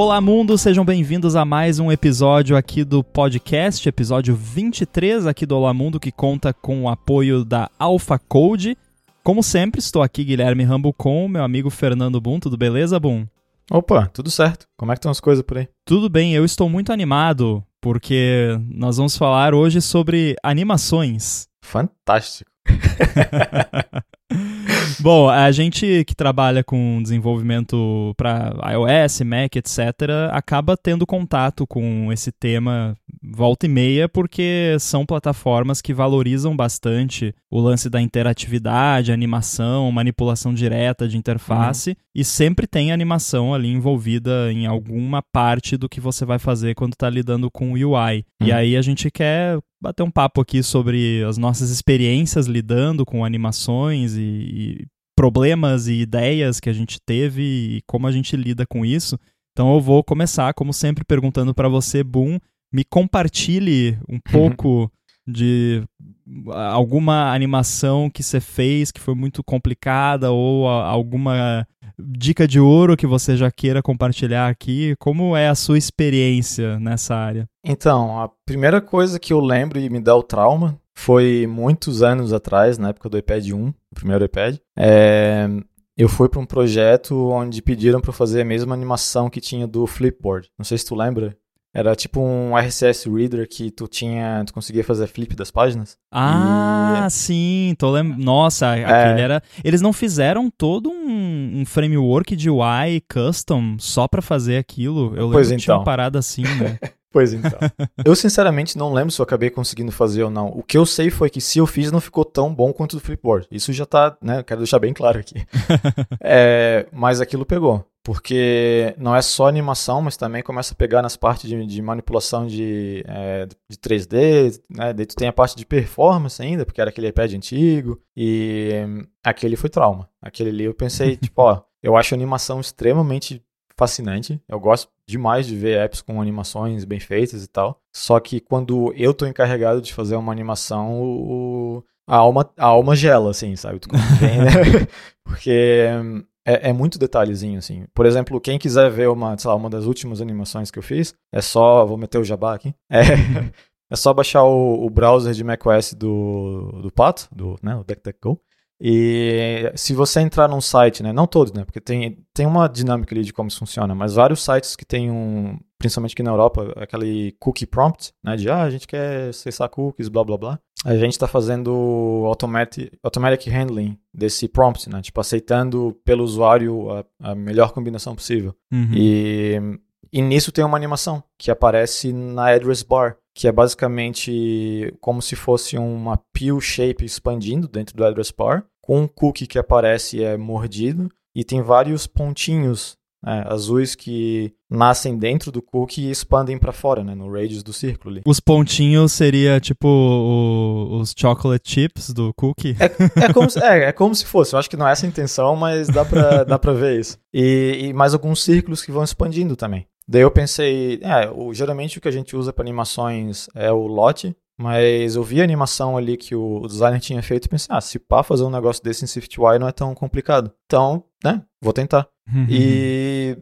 Olá, mundo, sejam bem-vindos a mais um episódio aqui do podcast, episódio 23 aqui do Olá Mundo, que conta com o apoio da Alpha Code. Como sempre, estou aqui, Guilherme Rambo, com meu amigo Fernando Boom. Tudo beleza, Boom? Opa, tudo certo. Como é que estão as coisas por aí? Tudo bem, eu estou muito animado, porque nós vamos falar hoje sobre animações. Fantástico. Bom, a gente que trabalha com desenvolvimento para iOS, Mac, etc., acaba tendo contato com esse tema volta e meia, porque são plataformas que valorizam bastante o lance da interatividade, animação, manipulação direta de interface, uhum. E sempre tem animação ali envolvida em alguma parte do que você vai fazer quando está lidando com o UI. Uhum. E aí a gente quer bater um papo aqui sobre as nossas experiências lidando com animações e, e problemas e ideias que a gente teve e como a gente lida com isso. Então eu vou começar, como sempre, perguntando para você, Boom, me compartilhe um pouco de alguma animação que você fez que foi muito complicada ou alguma dica de ouro que você já queira compartilhar aqui. Como é a sua experiência nessa área? Então, a primeira coisa que eu lembro e me dá o trauma foi muitos anos atrás, na época do iPad 1, o primeiro iPad. É, eu fui para um projeto onde pediram para fazer a mesma animação que tinha do Flipboard. Não sei se tu lembra. Era tipo um RSS Reader que tu tinha, tu conseguia fazer flip das páginas. Ah, e... sim, tô lem... Nossa, é. aquele era. Eles não fizeram todo um, um, framework de UI custom só para fazer aquilo. Eu pois lembro então. que tinha uma então. parada assim, né? pois então. eu sinceramente não lembro se eu acabei conseguindo fazer ou não. O que eu sei foi que se eu fiz não ficou tão bom quanto o do Flipboard. Isso já tá, né? Quero deixar bem claro aqui. é, mas aquilo pegou porque não é só animação, mas também começa a pegar nas partes de, de manipulação de, é, de 3D, né? Daí tu tem a parte de performance ainda, porque era aquele iPad antigo, e aquele foi trauma. Aquele ali eu pensei, tipo, ó, eu acho a animação extremamente fascinante, eu gosto demais de ver apps com animações bem feitas e tal, só que quando eu tô encarregado de fazer uma animação, o, a alma, a alma gela, assim, sabe? Tu vem, né? Porque é, é, muito detalhezinho, assim. Por exemplo, quem quiser ver uma, sei lá, uma das últimas animações que eu fiz, é só, vou meter o jabá aqui, é, é só baixar o, o browser de macOS do, do Pato, do, né, o DuckDuckGo, e se você entrar num site, né, não todos, né, porque tem, tem uma dinâmica ali de como isso funciona, mas vários sites que tem um, principalmente aqui na Europa, aquele cookie prompt, né, de ah, a gente quer acessar cookies, blá blá blá. A gente está fazendo automatic, automatic handling desse prompt, né, tipo aceitando pelo usuário a, a melhor combinação possível. Uhum. E, e nisso tem uma animação que aparece na address bar que é basicamente como se fosse uma peel shape expandindo dentro do address bar, com um cookie que aparece e é mordido, e tem vários pontinhos né, azuis que nascem dentro do cookie e expandem para fora, né, no radius do círculo ali. Os pontinhos seria tipo o, os chocolate chips do cookie? É, é, como se, é, é, como se fosse, eu acho que não é essa a intenção, mas dá pra, dá pra ver isso. E, e mais alguns círculos que vão expandindo também. Daí eu pensei, é, o, geralmente o que a gente usa para animações é o lote, mas eu vi a animação ali que o, designer tinha feito e pensei, ah, se pá fazer um negócio desse em SwiftUI não é tão complicado. Então, né, vou tentar. Uhum. E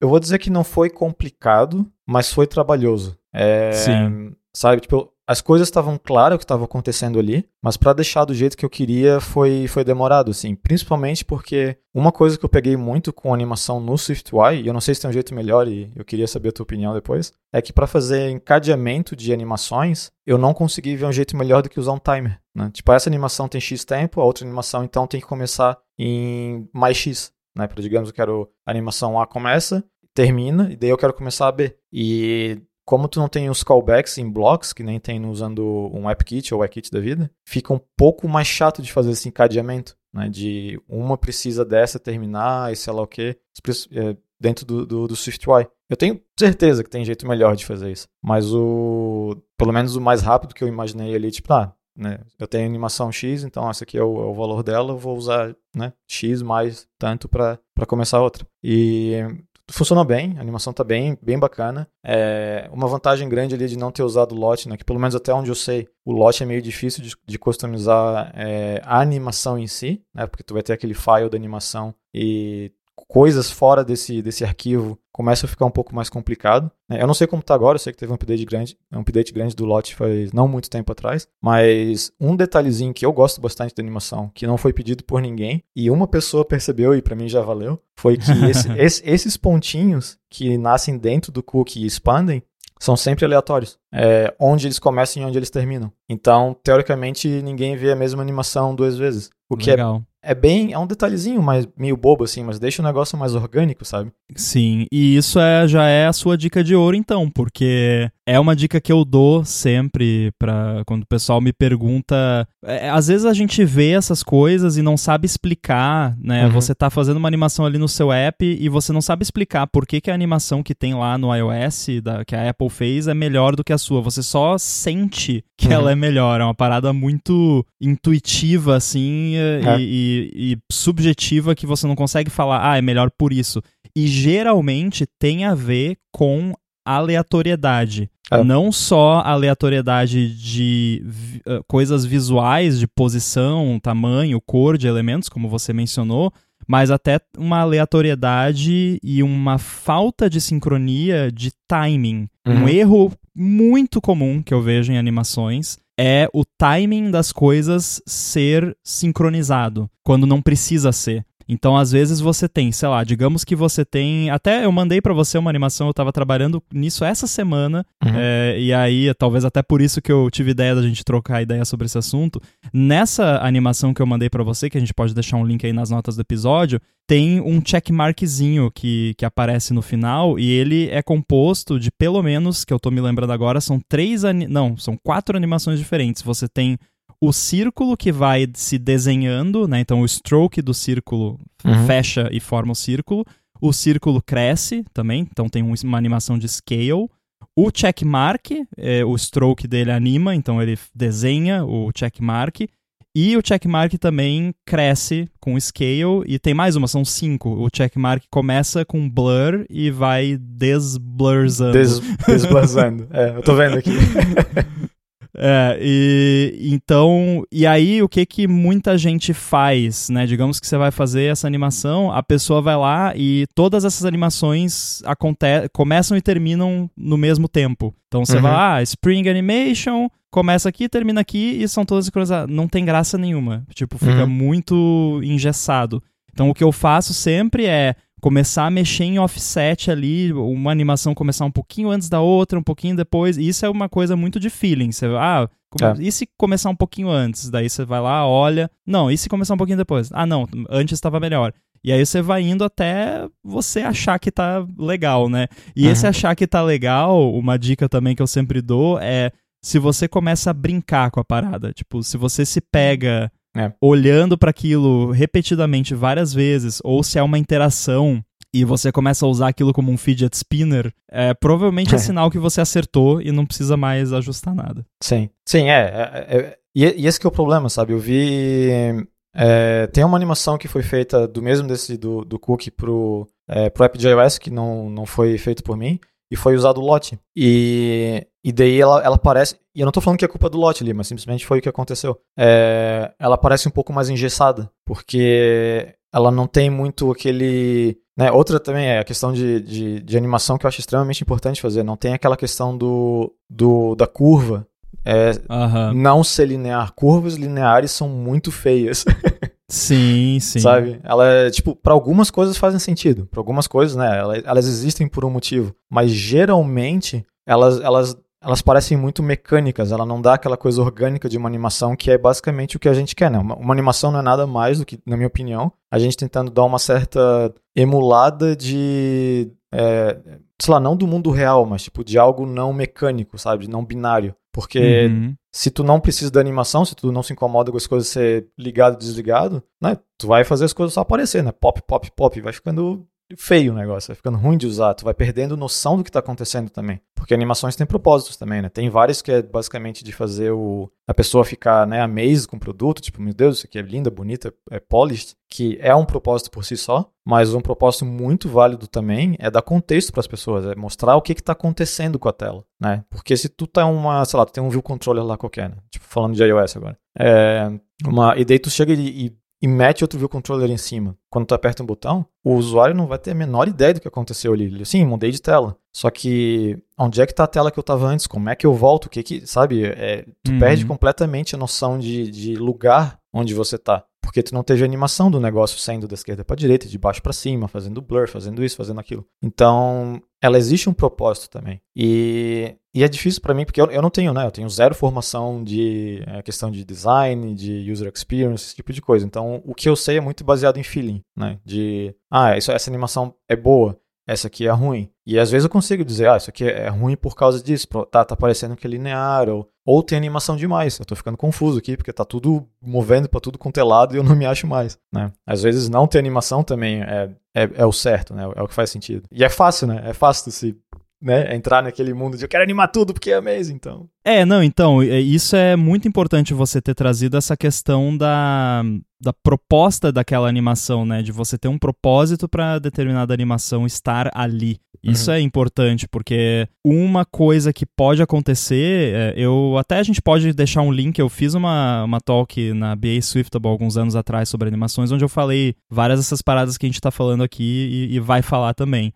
eu vou dizer que não foi complicado, mas foi trabalhoso. É, Sim. Sabe, tipo, as coisas estavam claras o que estava acontecendo ali, mas para deixar do jeito que eu queria foi, foi demorado, assim. Principalmente porque uma coisa que eu peguei muito com animação no SwiftUI, e eu não sei se tem um jeito melhor e eu queria saber a tua opinião depois, é que para fazer encadeamento de animações, eu não consegui ver um jeito melhor do que usar um timer. Né? Tipo, essa animação tem X tempo, a outra animação então tem que começar em mais X. Né? Para digamos, eu quero a animação A começa, termina, e daí eu quero começar a B. E como tu não tem os callbacks em blocos, que nem tem usando um AppKit ou AppKit da vida, fica um pouco mais chato de fazer esse encadeamento, né? De uma precisa dessa terminar e sei lá o que, é, dentro do, do, do SwiftUI. Eu tenho certeza que tem jeito melhor de fazer isso, mas o, pelo menos o mais rápido que eu imaginei ali, tipo, ah, né, eu tenho animação X, então esse aqui é o, é o valor dela, eu vou usar né, X mais tanto para começar outra. E funcionou bem, a animação tá bem, bem bacana. É uma vantagem grande ali de não ter usado o lote, né? Que pelo menos até onde eu sei, o lote é meio difícil de, de customizar é, a animação em si, né? Porque tu vai ter aquele file da animação e coisas fora desse, desse arquivo começa a ficar um pouco mais complicado. Né? Eu não sei como está agora, eu sei que teve um update grande, um update grande do lote faz não muito tempo atrás, mas um detalhezinho que eu gosto bastante da animação, que não foi pedido por ninguém, e uma pessoa percebeu e para mim já valeu, foi que esse, esse, esses pontinhos que nascem dentro do cookie e expandem, são sempre aleatórios. É, onde eles começam e onde eles terminam. Então, teoricamente, ninguém vê a mesma animação duas vezes. O que é Legal. É, bem. É um detalhezinho mais, meio bobo, assim, mas deixa o negócio mais orgânico, sabe? Sim, e isso é, já é a sua dica de ouro, então, porque é uma dica que eu dou sempre para quando o pessoal me pergunta. É, às vezes a gente vê essas coisas e não sabe explicar, né? Uhum. Você tá fazendo uma animação ali no seu app e você não sabe explicar por que, que a animação que tem lá no iOS, da, que a Apple fez, é melhor do que a sua. Você só sente que Uhum. ela é melhor. É uma parada muito intuitiva, assim, É. e, e- e subjetiva que você não consegue falar, ah, é melhor por isso. E geralmente tem a ver com aleatoriedade. É. Não só aleatoriedade de eh, coisas visuais, de posição, tamanho, cor de elementos, como você mencionou, mas até uma aleatoriedade e uma falta de sincronia de timing. Um Uhum. erro muito comum que eu vejo em animações é o timing das coisas ser sincronizado, quando não precisa ser. Então, às vezes você tem, sei lá, digamos que você tem. Até eu mandei pra você uma animação, eu tava trabalhando nisso essa semana, Uhum. é, e aí, talvez até por isso que eu tive ideia da gente trocar ideia sobre esse assunto. Nessa animação que eu mandei pra você, que a gente pode deixar um link aí nas notas do episódio, tem um checkmarkzinho que, que aparece no final e ele é composto de pelo menos, que eu tô me lembrando agora, são três. Não, são quatro animações diferentes. Você tem o círculo que vai se desenhando, né? Então o stroke do círculo Uhum. fecha e forma o círculo. O círculo cresce também, então tem um- uma animação de scale. O checkmark, é, o stroke dele anima, então ele desenha o checkmark. E o checkmark também cresce com scale. E tem mais uma, são cinco. O checkmark começa com blur e vai desblurzando. Des, desblazando. é, eu tô vendo aqui. É, e então, e aí o que que muita gente faz, né? Digamos que você vai fazer essa animação, a pessoa vai lá e todas essas animações aconte começam e terminam no mesmo tempo. Então você Uhum. vai lá, ah, Spring Animation, começa aqui, termina aqui e são todas sincronizadas. Não tem graça nenhuma. Tipo, fica Uhum. muito engessado. Então o que eu faço sempre é começar a mexer em offset ali, uma animação começar um pouquinho antes da outra, um pouquinho depois. Isso é uma coisa muito de feeling. Você, ah, come- e se começar um pouquinho antes? Daí você vai lá, olha. Não, e se começar um pouquinho depois? Ah, não, antes estava melhor. E aí você vai indo até você achar que tá legal, né? E Uhum. esse achar que tá legal, uma dica também que eu sempre dou é se você começa a brincar com a parada. Tipo, se você se pega É. olhando para aquilo repetidamente várias vezes, ou se é uma interação e você começa a usar aquilo como um fidget spinner, é, provavelmente é sinal que você acertou e não precisa mais ajustar nada. Sim, sim, é. é, é- e, esse que é o problema, sabe? Eu vi. é, tem uma animação que foi feita do mesmo desse do, do Cookie pro, é, pro app de iOS, que não, não foi feito por mim, e foi usado o lote. E, e daí ela, ela parece. E eu não tô falando que é culpa do lote ali, mas simplesmente foi o que aconteceu. É, ela parece um pouco mais engessada, porque ela não tem muito aquele. Né, outra também é a questão de, de, de animação que eu acho extremamente importante fazer. Não tem aquela questão do, do da curva é, Aham. não ser linear. Curvas lineares são muito feias, Sim, sim. sabe? Ela é, tipo, para algumas coisas fazem sentido. Para algumas coisas, né, elas, elas existem por um motivo, mas geralmente elas elas elas parecem muito mecânicas, ela não dá aquela coisa orgânica de uma animação que é basicamente o que a gente quer, né? Uma, uma animação não é nada mais do que, na minha opinião, a gente tentando dar uma certa emulada de, é, sei lá, não do mundo real, mas tipo de algo não mecânico, sabe? Não binário. Porque Uhum. se tu não precisa da animação, se tu não se incomoda com as coisas ser ligado e desligado, né? Tu vai fazer as coisas só aparecer, né? Pop, pop, pop. Vai ficando feio o negócio, vai ficando ruim de usar. Tu vai perdendo noção do que tá acontecendo também. Porque animações têm propósitos também, né? Tem várias que é basicamente de fazer o, a pessoa ficar, né, amazed com o produto. Tipo, meu Deus, isso aqui é linda, bonita, é polished. Que é um propósito por si só. Mas um propósito muito válido também é dar contexto para as pessoas. É mostrar o que que tá acontecendo com a tela, né? Porque se tu tá uma, sei lá, tu tem um view controller lá qualquer, né? Tipo, falando de iOS agora. É, uma, e daí tu chega e, e e mete outro view controller em cima. Quando tu aperta um botão, o usuário não vai ter a menor ideia do que aconteceu ali. Sim, mudei de tela. Só que onde é que tá a tela que eu tava antes? Como é que eu volto? O que que, sabe? É, tu uhum. perde completamente a noção de, de lugar onde você tá. Porque tu não teve animação do negócio saindo da esquerda para direita, de baixo para cima, fazendo blur, fazendo isso, fazendo aquilo. Então, ela existe um propósito também. E, e é difícil para mim, porque eu, eu não tenho, né? Eu tenho zero formação de é, questão de design, de user experience, esse tipo de coisa. Então, o que eu sei é muito baseado em feeling, né? De, ah, isso, essa animação é boa essa aqui é ruim. E às vezes eu consigo dizer, ah, isso aqui é ruim por causa disso, tá, tá parecendo que é linear, ou, ou tem animação demais. Eu tô ficando confuso aqui, porque tá tudo movendo para tudo quanto é lado e eu não me acho mais, né? Às vezes não ter animação também é, é, é o certo, né? É o que faz sentido. E é fácil, né? É fácil se né, entrar naquele mundo de eu quero animar tudo porque é amazing, então. É, não, então, é, isso é muito importante você ter trazido essa questão da, da proposta daquela animação, né, de você ter um propósito para determinada animação estar ali. Isso uhum. é importante, porque uma coisa que pode acontecer, é, eu até a gente pode deixar um link, eu fiz uma, uma talk na BA Swiftable alguns anos atrás sobre animações, onde eu falei várias dessas paradas que a gente está falando aqui e, e vai falar também.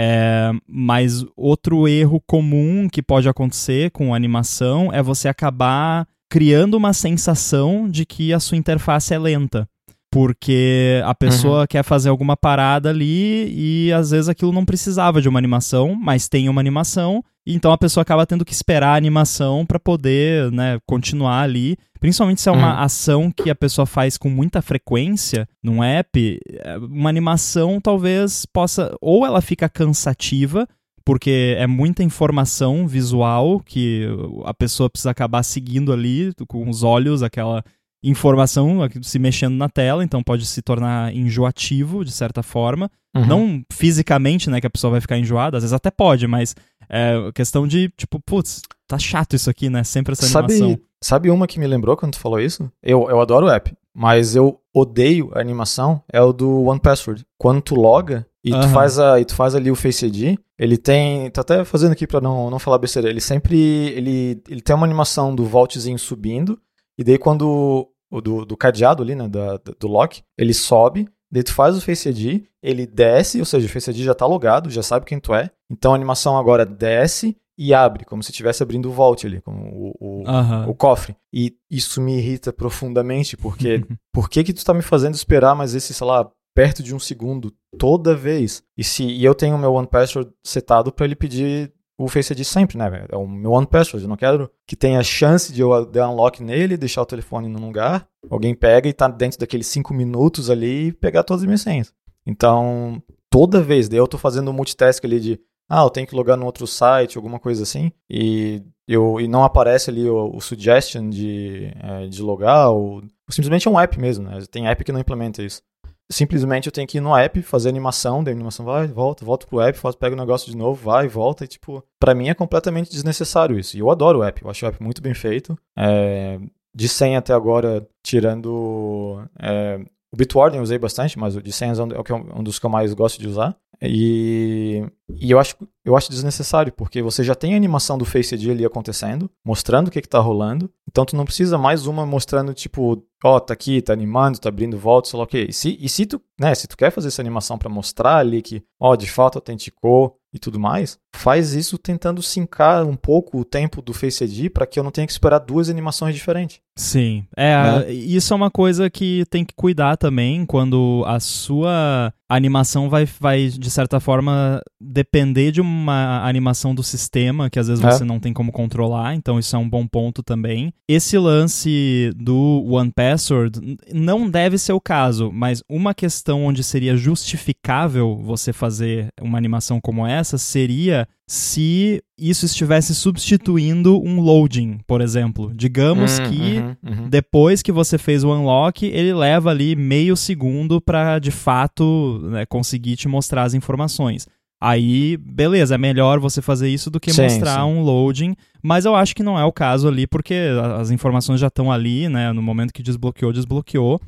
É, mas outro erro comum que pode acontecer com animação é você acabar criando uma sensação de que a sua interface é lenta. Porque a pessoa uhum. quer fazer alguma parada ali e às vezes aquilo não precisava de uma animação, mas tem uma animação, e então a pessoa acaba tendo que esperar a animação para poder né, continuar ali. Principalmente se é uma uhum. ação que a pessoa faz com muita frequência num app, é, uma animação talvez possa. Ou ela fica cansativa, porque é muita informação visual que a pessoa precisa acabar seguindo ali com os olhos, aquela informação se mexendo na tela, então pode se tornar enjoativo de certa forma. Uhum. Não fisicamente, né, que a pessoa vai ficar enjoada, às vezes até pode, mas é questão de, tipo, putz, tá chato isso aqui, né? Sempre essa animação. Sabe, sabe uma que me lembrou quando tu falou isso? Eu, eu adoro o app, mas eu odeio a animação, é o do One Password. Quando tu loga e, uhum. tu, faz a, e tu faz ali o Face ID, ele tem. Tô até fazendo aqui pra não, não falar besteira. Ele sempre. Ele, ele tem uma animação do voltzinho subindo. E daí quando. Do, do cadeado ali, né? Da, do lock, ele sobe. Daí tu faz o Face ID, ele desce, ou seja, o Face ID já tá logado, já sabe quem tu é. Então a animação agora desce e abre, como se estivesse abrindo o vault ali, como o, o, uhum. o, cofre. E isso me irrita profundamente, porque por que que tu tá me fazendo esperar mais esse, sei lá, perto de um segundo toda vez? E se e eu tenho o meu OnePassword setado para ele pedir o Face ID sempre, né? É o meu One Password. Eu não quero que tenha chance de eu dar unlock nele, deixar o telefone num lugar, alguém pega e tá dentro daqueles 5 minutos ali e pegar todas as minhas senhas. Então, toda vez, daí eu tô fazendo um multitask ali de, ah, eu tenho que logar no outro site, alguma coisa assim, e, eu, e não aparece ali o, o suggestion de, é, de logar, ou, simplesmente é um app mesmo, né? Tem app que não implementa isso simplesmente eu tenho que ir no app, fazer animação, daí a animação vai, volta, volta pro app, faço, pega o negócio de novo, vai, volta, e tipo, para mim é completamente desnecessário isso. E eu adoro o app, eu acho o app muito bem feito. É, de 100 até agora, tirando é, o Bitwarden eu usei bastante, mas o de senhas é um, é um dos que eu mais gosto de usar. E, e eu, acho, eu acho desnecessário, porque você já tem a animação do Face ID ali acontecendo, mostrando o que, que tá rolando. Então tu não precisa mais uma mostrando, tipo, ó, oh, tá aqui, tá animando, tá abrindo volta, sei lá o quê. E se, e se tu, né, se tu quer fazer essa animação para mostrar ali que, ó, oh, de fato autenticou e tudo mais, faz isso tentando sincar um pouco o tempo do Face ID para que eu não tenha que esperar duas animações diferentes. Sim, é, né? isso é uma coisa que tem que cuidar também quando a sua animação vai, vai, de certa forma, depender de uma animação do sistema, que às vezes é. você não tem como controlar, então isso é um bom ponto também. Esse lance do One Password não deve ser o caso, mas uma questão onde seria justificável você fazer uma animação como essa seria se isso estivesse substituindo um loading, por exemplo. Digamos hum, que uhum, uhum. depois que você fez o unlock, ele leva ali meio segundo para de fato né, conseguir te mostrar as informações. Aí, beleza, é melhor você fazer isso do que sim, mostrar sim. um loading, mas eu acho que não é o caso ali, porque as informações já estão ali, né? No momento que desbloqueou, desbloqueou.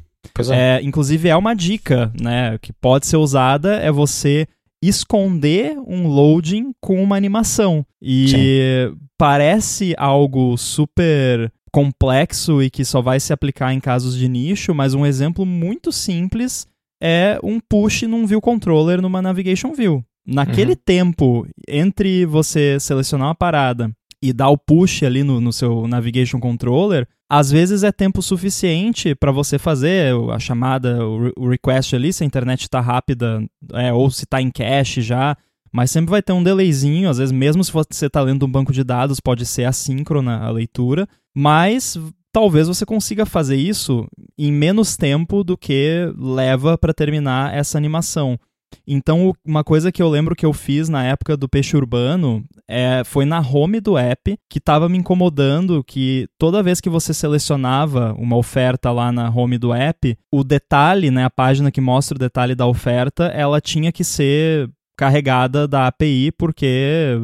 É. É, inclusive, é uma dica, né? Que pode ser usada, é você esconder um loading com uma animação. E Sim. parece algo super complexo e que só vai se aplicar em casos de nicho, mas um exemplo muito simples é um push num view controller numa navigation view. Naquele uhum. tempo entre você selecionar uma parada e dar o push ali no, no seu navigation controller, às vezes é tempo suficiente para você fazer a chamada, o request ali, se a internet está rápida, é, ou se está em cache já, mas sempre vai ter um delayzinho, às vezes mesmo se você está lendo um banco de dados, pode ser assíncrona a leitura, mas talvez você consiga fazer isso em menos tempo do que leva para terminar essa animação. Então, uma coisa que eu lembro que eu fiz na época do Peixe Urbano é, foi na home do app que estava me incomodando que toda vez que você selecionava uma oferta lá na home do app, o detalhe, né, a página que mostra o detalhe da oferta, ela tinha que ser carregada da API porque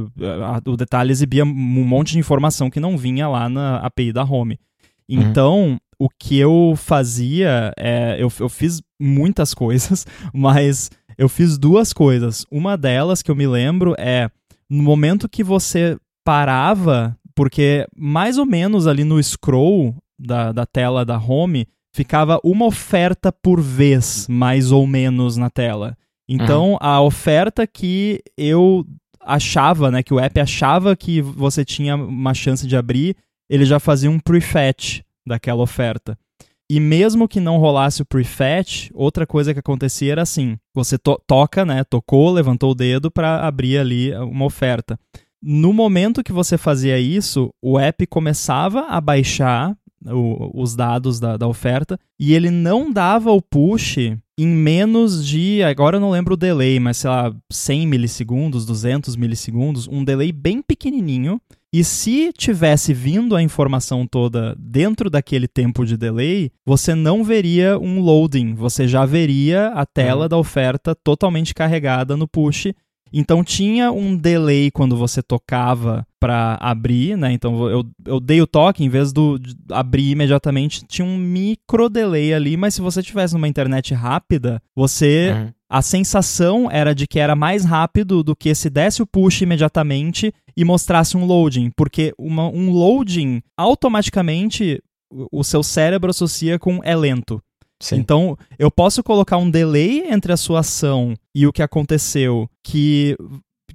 a, o detalhe exibia um monte de informação que não vinha lá na API da home. Uhum. Então, uhum. o que eu fazia é. Eu, eu fiz muitas coisas, mas eu fiz duas coisas. Uma delas que eu me lembro é no momento que você parava, porque mais ou menos ali no scroll da, da tela da home ficava uma oferta por vez, mais ou menos, na tela. Então, uhum. a oferta que eu achava, né, que o app achava que você tinha uma chance de abrir, ele já fazia um prefetch daquela oferta. E mesmo que não rolasse o prefetch, outra coisa que acontecia era assim: você to toca, né, tocou, levantou o dedo para abrir ali uma oferta. No momento que você fazia isso, o app começava a baixar o, os dados da, da oferta e ele não dava o push em menos de, agora eu não lembro o delay, mas sei lá, 100 milissegundos, 200 milissegundos, um delay bem pequenininho e se tivesse vindo a informação toda dentro daquele tempo de delay, você não veria um loading, você já veria a tela uhum. da oferta totalmente carregada no push. Então tinha um delay quando você tocava para abrir, né? Então eu, eu dei o toque, em vez do, de abrir imediatamente, tinha um micro delay ali, mas se você tivesse numa internet rápida, você uhum. A sensação era de que era mais rápido do que se desse o push imediatamente e mostrasse um loading, porque uma, um loading automaticamente o seu cérebro associa com é lento. Sim. Então, eu posso colocar um delay entre a sua ação e o que aconteceu, que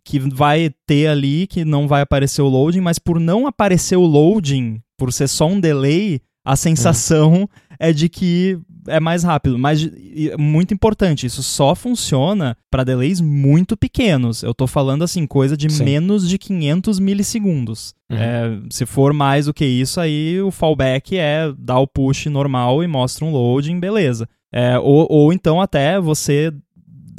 que vai ter ali que não vai aparecer o loading, mas por não aparecer o loading, por ser só um delay, a sensação é de que é mais rápido. Mas muito importante, isso só funciona para delays muito pequenos. Eu tô falando assim, coisa de Sim. menos de 500 milissegundos. Uhum. É, se for mais do que isso, aí o fallback é dar o push normal e mostra um loading, beleza. É, ou, ou então até você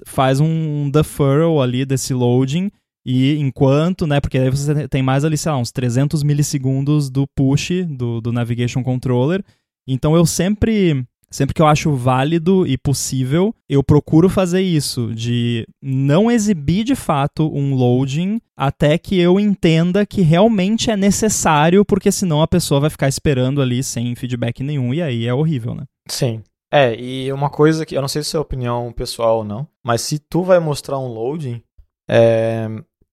faz um deferral ali desse loading e enquanto, né, porque aí você tem mais ali, sei lá, uns 300 milissegundos do push do, do Navigation Controller. Então eu sempre sempre que eu acho válido e possível, eu procuro fazer isso, de não exibir de fato um loading até que eu entenda que realmente é necessário, porque senão a pessoa vai ficar esperando ali sem feedback nenhum, e aí é horrível, né? Sim. É, e uma coisa que eu não sei se é opinião pessoal ou não, mas se tu vai mostrar um loading, é,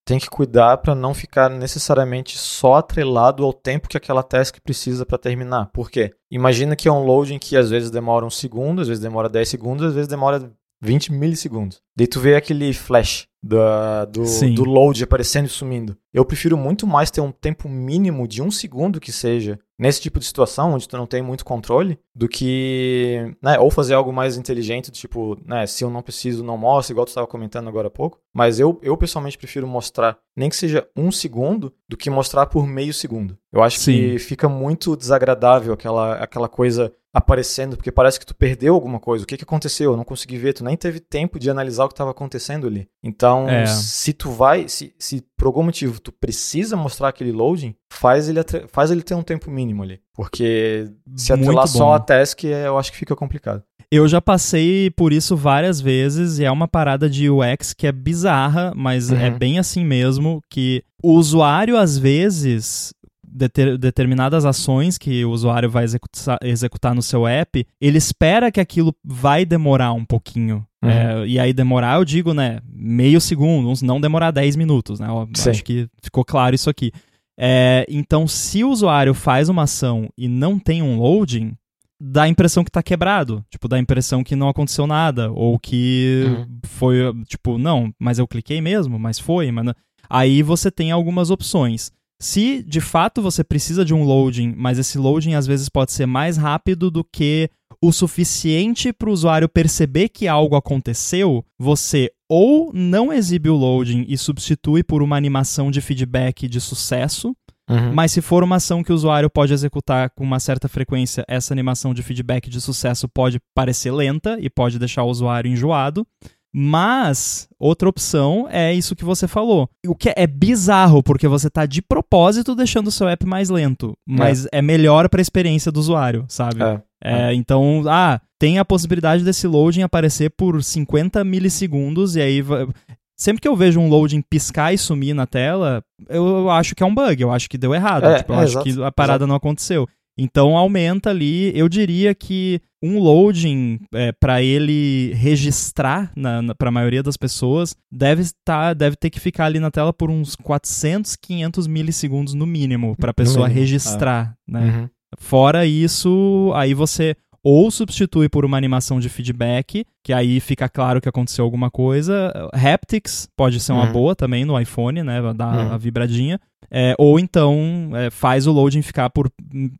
tem que cuidar para não ficar necessariamente só atrelado ao tempo que aquela task precisa para terminar. Por quê? Imagina que é um loading que às vezes demora um segundo, às vezes demora 10 segundos, às vezes demora 20 milissegundos. Daí tu vê aquele flash da, do, do load aparecendo e sumindo. Eu prefiro muito mais ter um tempo mínimo de um segundo que seja nesse tipo de situação, onde tu não tem muito controle, do que, né, ou fazer algo mais inteligente, tipo, né, se eu não preciso, não mostra, igual tu estava comentando agora há pouco. Mas eu, eu pessoalmente prefiro mostrar, nem que seja um segundo, do que mostrar por meio segundo. Eu acho Sim. que fica muito desagradável aquela, aquela coisa aparecendo, porque parece que tu perdeu alguma coisa. O que, que aconteceu? Eu não consegui ver, tu nem teve tempo de analisar o que estava acontecendo ali. Então, é. se tu vai, se, se por algum motivo tu precisa mostrar aquele loading, faz ele, faz ele ter um tempo mínimo ali. Porque se atrelar só a task, é, eu acho que fica complicado. Eu já passei por isso várias vezes e é uma parada de UX que é bizarra, mas é uhum. é bem assim mesmo, que o usuário às vezes deter, determinadas ações que o usuário vai executar, executar no seu app, ele espera que aquilo vai demorar um pouquinho. Uhum. É, e aí demorar, eu digo, né, meio segundo, não demorar 10 minutos, né? Acho que ficou claro isso aqui. É, então, se o usuário faz uma ação e não tem um loading, dá a impressão que tá quebrado. Tipo, dá a impressão que não aconteceu nada. Ou que uhum. foi, tipo, não, mas eu cliquei mesmo, mas foi. Mas não... Aí você tem algumas opções. Se de fato você precisa de um loading, mas esse loading às vezes pode ser mais rápido do que o suficiente para o usuário perceber que algo aconteceu, você ou não exibe o loading e substitui por uma animação de feedback de sucesso, Uhum. Mas se for uma ação que o usuário pode executar com uma certa frequência, essa animação de feedback de sucesso pode parecer lenta e pode deixar o usuário enjoado. Mas outra opção é isso que você falou. O que é bizarro, porque você está de propósito deixando o seu app mais lento, mas é, é melhor para a experiência do usuário, sabe? É. É, então, ah, tem a possibilidade desse loading aparecer por 50 milissegundos e aí sempre que eu vejo um loading piscar e sumir na tela, eu acho que é um bug, eu acho que deu errado, é, tipo, eu é, acho exato, que a parada exato. não aconteceu. Então aumenta ali, eu diria que um loading é, para ele registrar para a maioria das pessoas deve estar, deve ter que ficar ali na tela por uns 400, 500 milissegundos no mínimo para a pessoa registrar, é. né? Uhum. Fora isso, aí você ou substitui por uma animação de feedback, que aí fica claro que aconteceu alguma coisa. Haptics pode ser uma uhum. boa também no iPhone, né? Dar uhum. a vibradinha. É, ou então é, faz o loading ficar por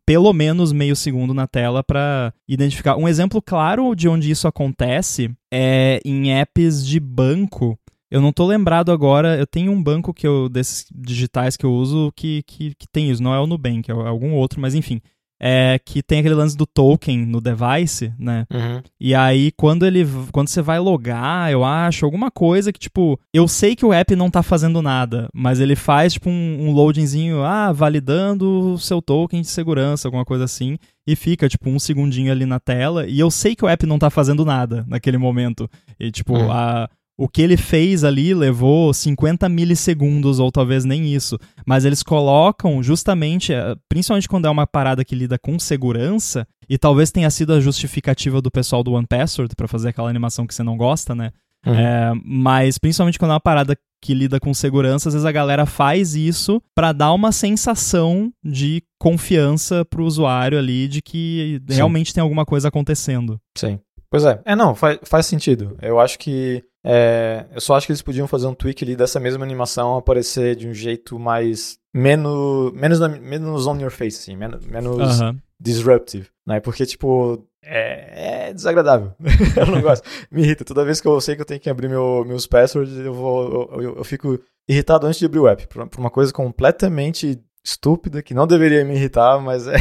pelo menos meio segundo na tela para identificar. Um exemplo claro de onde isso acontece é em apps de banco. Eu não tô lembrado agora, eu tenho um banco que eu, desses digitais que eu uso que, que, que tem isso, não é o Nubank, é algum outro, mas enfim é que tem aquele lance do token no device, né? Uhum. E aí, quando ele. Quando você vai logar, eu acho, alguma coisa que, tipo, eu sei que o app não tá fazendo nada, mas ele faz, tipo, um, um loadingzinho, ah, validando o seu token de segurança, alguma coisa assim. E fica, tipo, um segundinho ali na tela. E eu sei que o app não tá fazendo nada naquele momento. E, tipo, uhum. a o que ele fez ali levou 50 milissegundos, ou talvez nem isso. Mas eles colocam justamente, eh, principalmente quando é uma parada que lida com segurança, e talvez tenha sido a justificativa do pessoal do One Password para fazer aquela animação que você não gosta, né? Uhum. É, mas principalmente quando é uma parada que lida com segurança, às vezes a galera faz isso para dar uma sensação de confiança pro usuário ali de que Sim. realmente tem alguma coisa acontecendo. Sim. Pois é. É, não, faz, faz sentido. Eu acho que é, eu só acho que eles podiam fazer um tweak ali dessa mesma animação aparecer de um jeito mais. menos. menos, menos on your face, assim, menos, menos disruptive, né? Porque, tipo, é, é desagradável. eu não gosto. Me irrita. Toda vez que eu sei que eu tenho que abrir meu, meus passwords, eu, vou, eu, eu, eu fico irritado antes de abrir o app. Por, por uma coisa completamente estúpida que não deveria me irritar, mas é.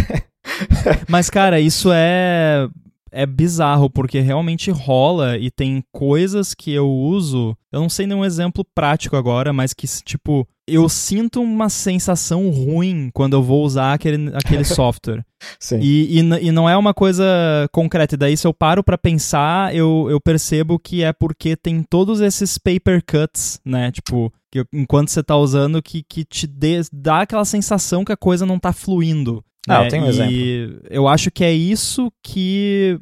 mas, cara, isso é é bizarro, porque realmente rola e tem coisas que eu uso. Eu não sei nenhum exemplo prático agora, mas que, tipo, eu sinto uma sensação ruim quando eu vou usar aquele, aquele software. Sim. E, e, e, não é uma coisa concreta. E daí, se eu paro para pensar, eu, eu percebo que é porque tem todos esses paper cuts, né? Tipo, que enquanto você tá usando, que, que te dê, dá aquela sensação que a coisa não tá fluindo. Ah, eu tenho um e exemplo. eu acho que é isso que.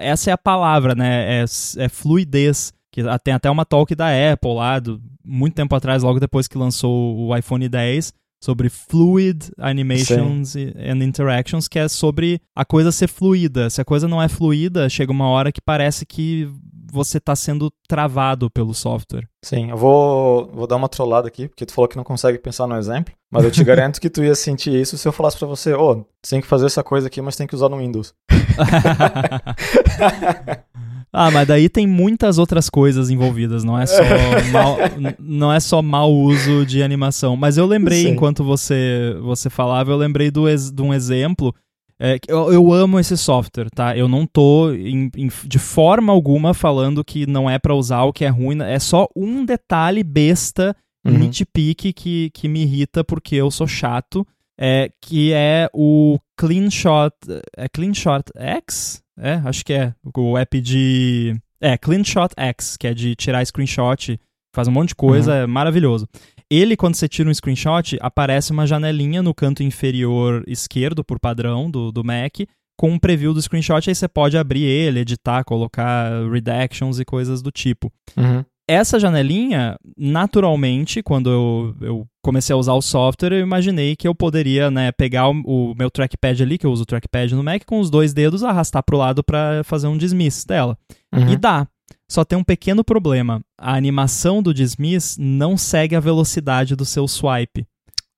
Essa é a palavra, né? É, é fluidez. Que tem até uma talk da Apple lá, do, muito tempo atrás, logo depois que lançou o iPhone 10, sobre Fluid Animations Sim. and Interactions, que é sobre a coisa ser fluida. Se a coisa não é fluida, chega uma hora que parece que você está sendo travado pelo software. Sim, eu vou, vou dar uma trollada aqui, porque tu falou que não consegue pensar no exemplo, mas eu te garanto que tu ia sentir isso se eu falasse para você, ô, oh, tem que fazer essa coisa aqui, mas tem que usar no Windows. ah, mas daí tem muitas outras coisas envolvidas, não é só mal, não é só mau uso de animação. Mas eu lembrei, Sim. enquanto você, você falava, eu lembrei do, de um exemplo é, eu, eu, amo esse software, tá? Eu não tô em, em, de forma alguma falando que não é para usar o que é ruim. É só um detalhe besta, uhum. nitpick, que, que me irrita porque eu sou chato. É, que é o CleanShot. É CleanShot X? É, acho que é. O app de. É, CleanShot X, que é de tirar screenshot, faz um monte de coisa, uhum. é maravilhoso. Ele, quando você tira um screenshot, aparece uma janelinha no canto inferior esquerdo, por padrão, do, do Mac, com um preview do screenshot, aí você pode abrir ele, editar, colocar redactions e coisas do tipo. Uhum. Essa janelinha, naturalmente, quando eu, eu comecei a usar o software, eu imaginei que eu poderia né, pegar o, o, meu trackpad ali, que eu uso o trackpad no Mac, com os dois dedos, arrastar para o lado para fazer um dismiss dela. Uhum. E dá. Só tem um pequeno problema. A animação do dismiss não segue a velocidade do seu swipe.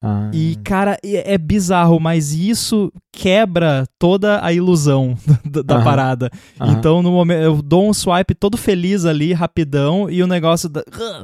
Ah. E, cara, é bizarro, mas isso quebra toda a ilusão da, parada. Então, no momento, eu dou um swipe todo feliz ali, rapidão, e o negócio da,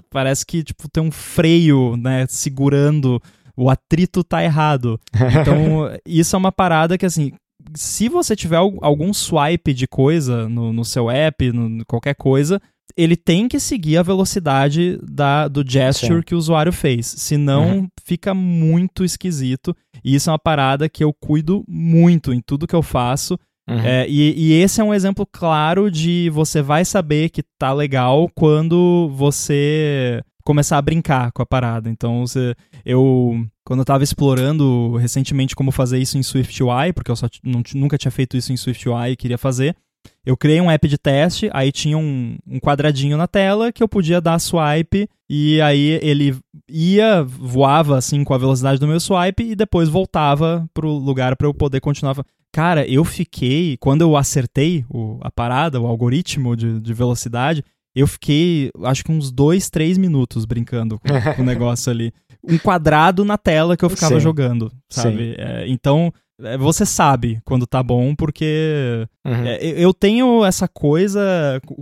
parece que tipo, tem um freio, né, segurando. O atrito tá errado. Então, isso é uma parada que, assim, se você tiver algum swipe de coisa no, no seu app, no, qualquer coisa, ele tem que seguir a velocidade da, do gesture Sim. que o usuário fez. Senão uhum. fica muito esquisito. E isso é uma parada que eu cuido muito em tudo que eu faço. Uhum. É, e, e, esse é um exemplo claro de você vai saber que tá legal quando você começar a brincar com a parada. Então, você, eu quando eu estava explorando recentemente como fazer isso em SwiftUI, porque eu só não, nunca tinha feito isso em SwiftUI e queria fazer, eu criei um app de teste, aí tinha um, um, quadradinho na tela que eu podia dar swipe e aí ele ia, voava assim com a velocidade do meu swipe e depois voltava pro lugar para eu poder continuar. Cara, eu fiquei, quando eu acertei o, a parada, o algoritmo de, de velocidade, eu fiquei acho que uns dois, três minutos brincando com, com o negócio ali. Um quadrado na tela que eu ficava Sim. jogando, sabe? É, então você sabe quando tá bom, porque uhum. é, eu tenho essa coisa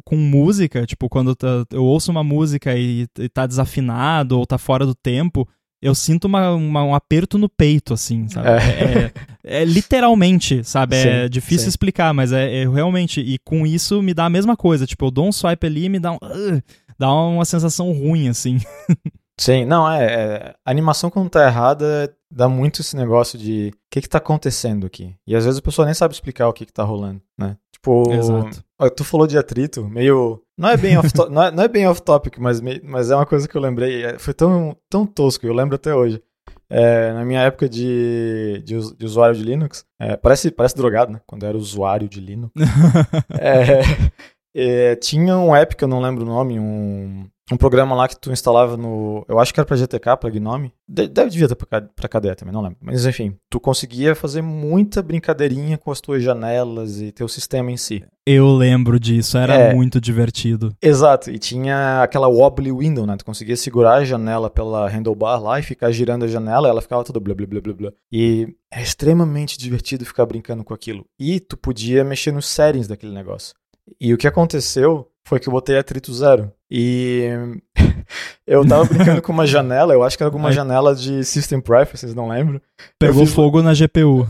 com música, tipo, quando tá, eu ouço uma música e, e tá desafinado ou tá fora do tempo, eu sinto uma, uma, um aperto no peito, assim, sabe? É, é, é literalmente, sabe? Sim, é difícil sim. explicar, mas é, é, realmente. E com isso me dá a mesma coisa. Tipo, eu dou um swipe ali e me dá um. Uh, dá uma sensação ruim, assim. Sim, não, é, é, A animação quando tá errada dá muito esse negócio de o que que tá acontecendo aqui. E às vezes a pessoa nem sabe explicar o que que tá rolando, né? Tipo, Exato. tu falou de atrito, meio. Não é bem off, não é, não é bem off topic, mas, mas é uma coisa que eu lembrei. É, foi tão, tão tosco, eu lembro até hoje. É, na minha época de, de, de usuário de Linux, é, parece, parece drogado, né? Quando eu era usuário de Linux. é, é, tinha um app que eu não lembro o nome, um, um programa lá que tu instalava no. Eu acho que era pra GTK, pra Gnome. Deve devia ter pra, pra KDE também, não lembro. Mas enfim, tu conseguia fazer muita brincadeirinha com as tuas janelas e teu sistema em si. Eu lembro disso, era é, muito divertido. Exato, e tinha aquela wobbly window, né? Tu conseguia segurar a janela pela handlebar lá e ficar girando a janela, ela ficava toda blá blá blá blá blá. E é extremamente divertido ficar brincando com aquilo. E tu podia mexer nos settings daquele negócio. E o que aconteceu foi que eu botei atrito zero. E eu tava brincando com uma janela, eu acho que era alguma janela de System Preferences, não lembro. Pegou fiz... fogo na GPU.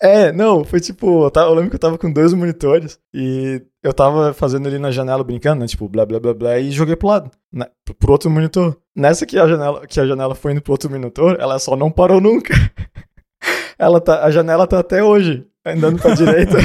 É, não, foi tipo, eu, tava, eu, lembro que eu tava com dois monitores e eu tava fazendo ali na janela brincando, né, tipo, blá blá blá blá, e joguei pro lado, né, pro outro monitor. Nessa que a janela, que a janela foi indo pro outro monitor, ela só não parou nunca. Ela tá, a janela tá até hoje andando pra direita.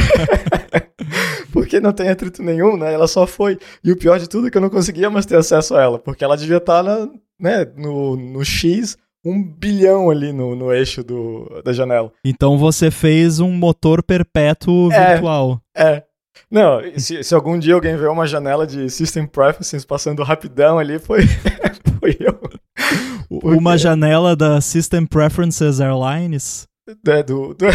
Porque não tem atrito nenhum, né? Ela só foi. E o pior de tudo é que eu não conseguia mais ter acesso a ela, porque ela devia estar na, né, no, no X um bilhão ali no, no eixo do, da janela. Então você fez um motor perpétuo é, virtual. É. Não, se, se algum dia alguém vê uma janela de System Preferences passando rapidão ali, foi, foi eu. Porque... Uma janela da System Preferences Airlines? É, do, do...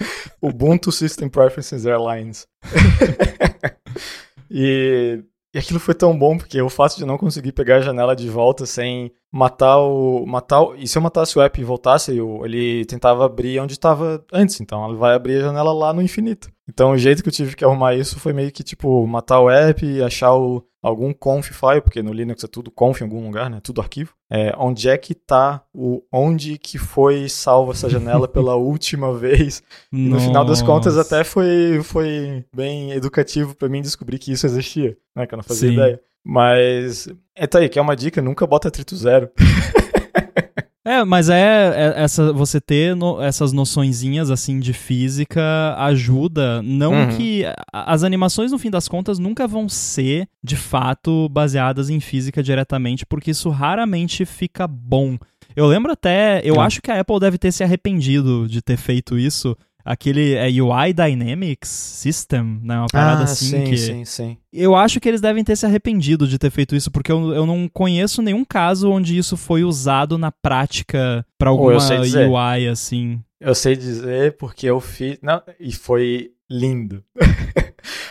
Ubuntu System Preferences Airlines. e, e aquilo foi tão bom porque o fato de não conseguir pegar a janela de volta sem matar o. matar o, E se eu matasse o app e voltasse, eu, ele tentava abrir onde estava antes. Então ele vai abrir a janela lá no infinito. Então o jeito que eu tive que arrumar isso foi meio que tipo matar o app achar o, algum conf file, porque no Linux é tudo conf em algum lugar, né? Tudo arquivo. É, onde é que tá o onde que foi salva essa janela pela última vez? E no final das contas até foi foi bem educativo para mim descobrir que isso existia, né? Que eu não fazia Sim. ideia. Mas é tá aí, que é uma dica, nunca bota atrito zero. É, mas é, é, essa você ter no, essas noçõezinhas assim de física ajuda, não uhum. que as animações no fim das contas nunca vão ser de fato baseadas em física diretamente, porque isso raramente fica bom. Eu lembro até, eu é. acho que a Apple deve ter se arrependido de ter feito isso aquele é UI Dynamics System, né? Uma parada ah, assim sim, que sim, sim. eu acho que eles devem ter se arrependido de ter feito isso, porque eu, eu não conheço nenhum caso onde isso foi usado na prática pra Oh, eu alguma dizer. UI assim. Eu sei dizer porque eu fiz. Não, e foi lindo.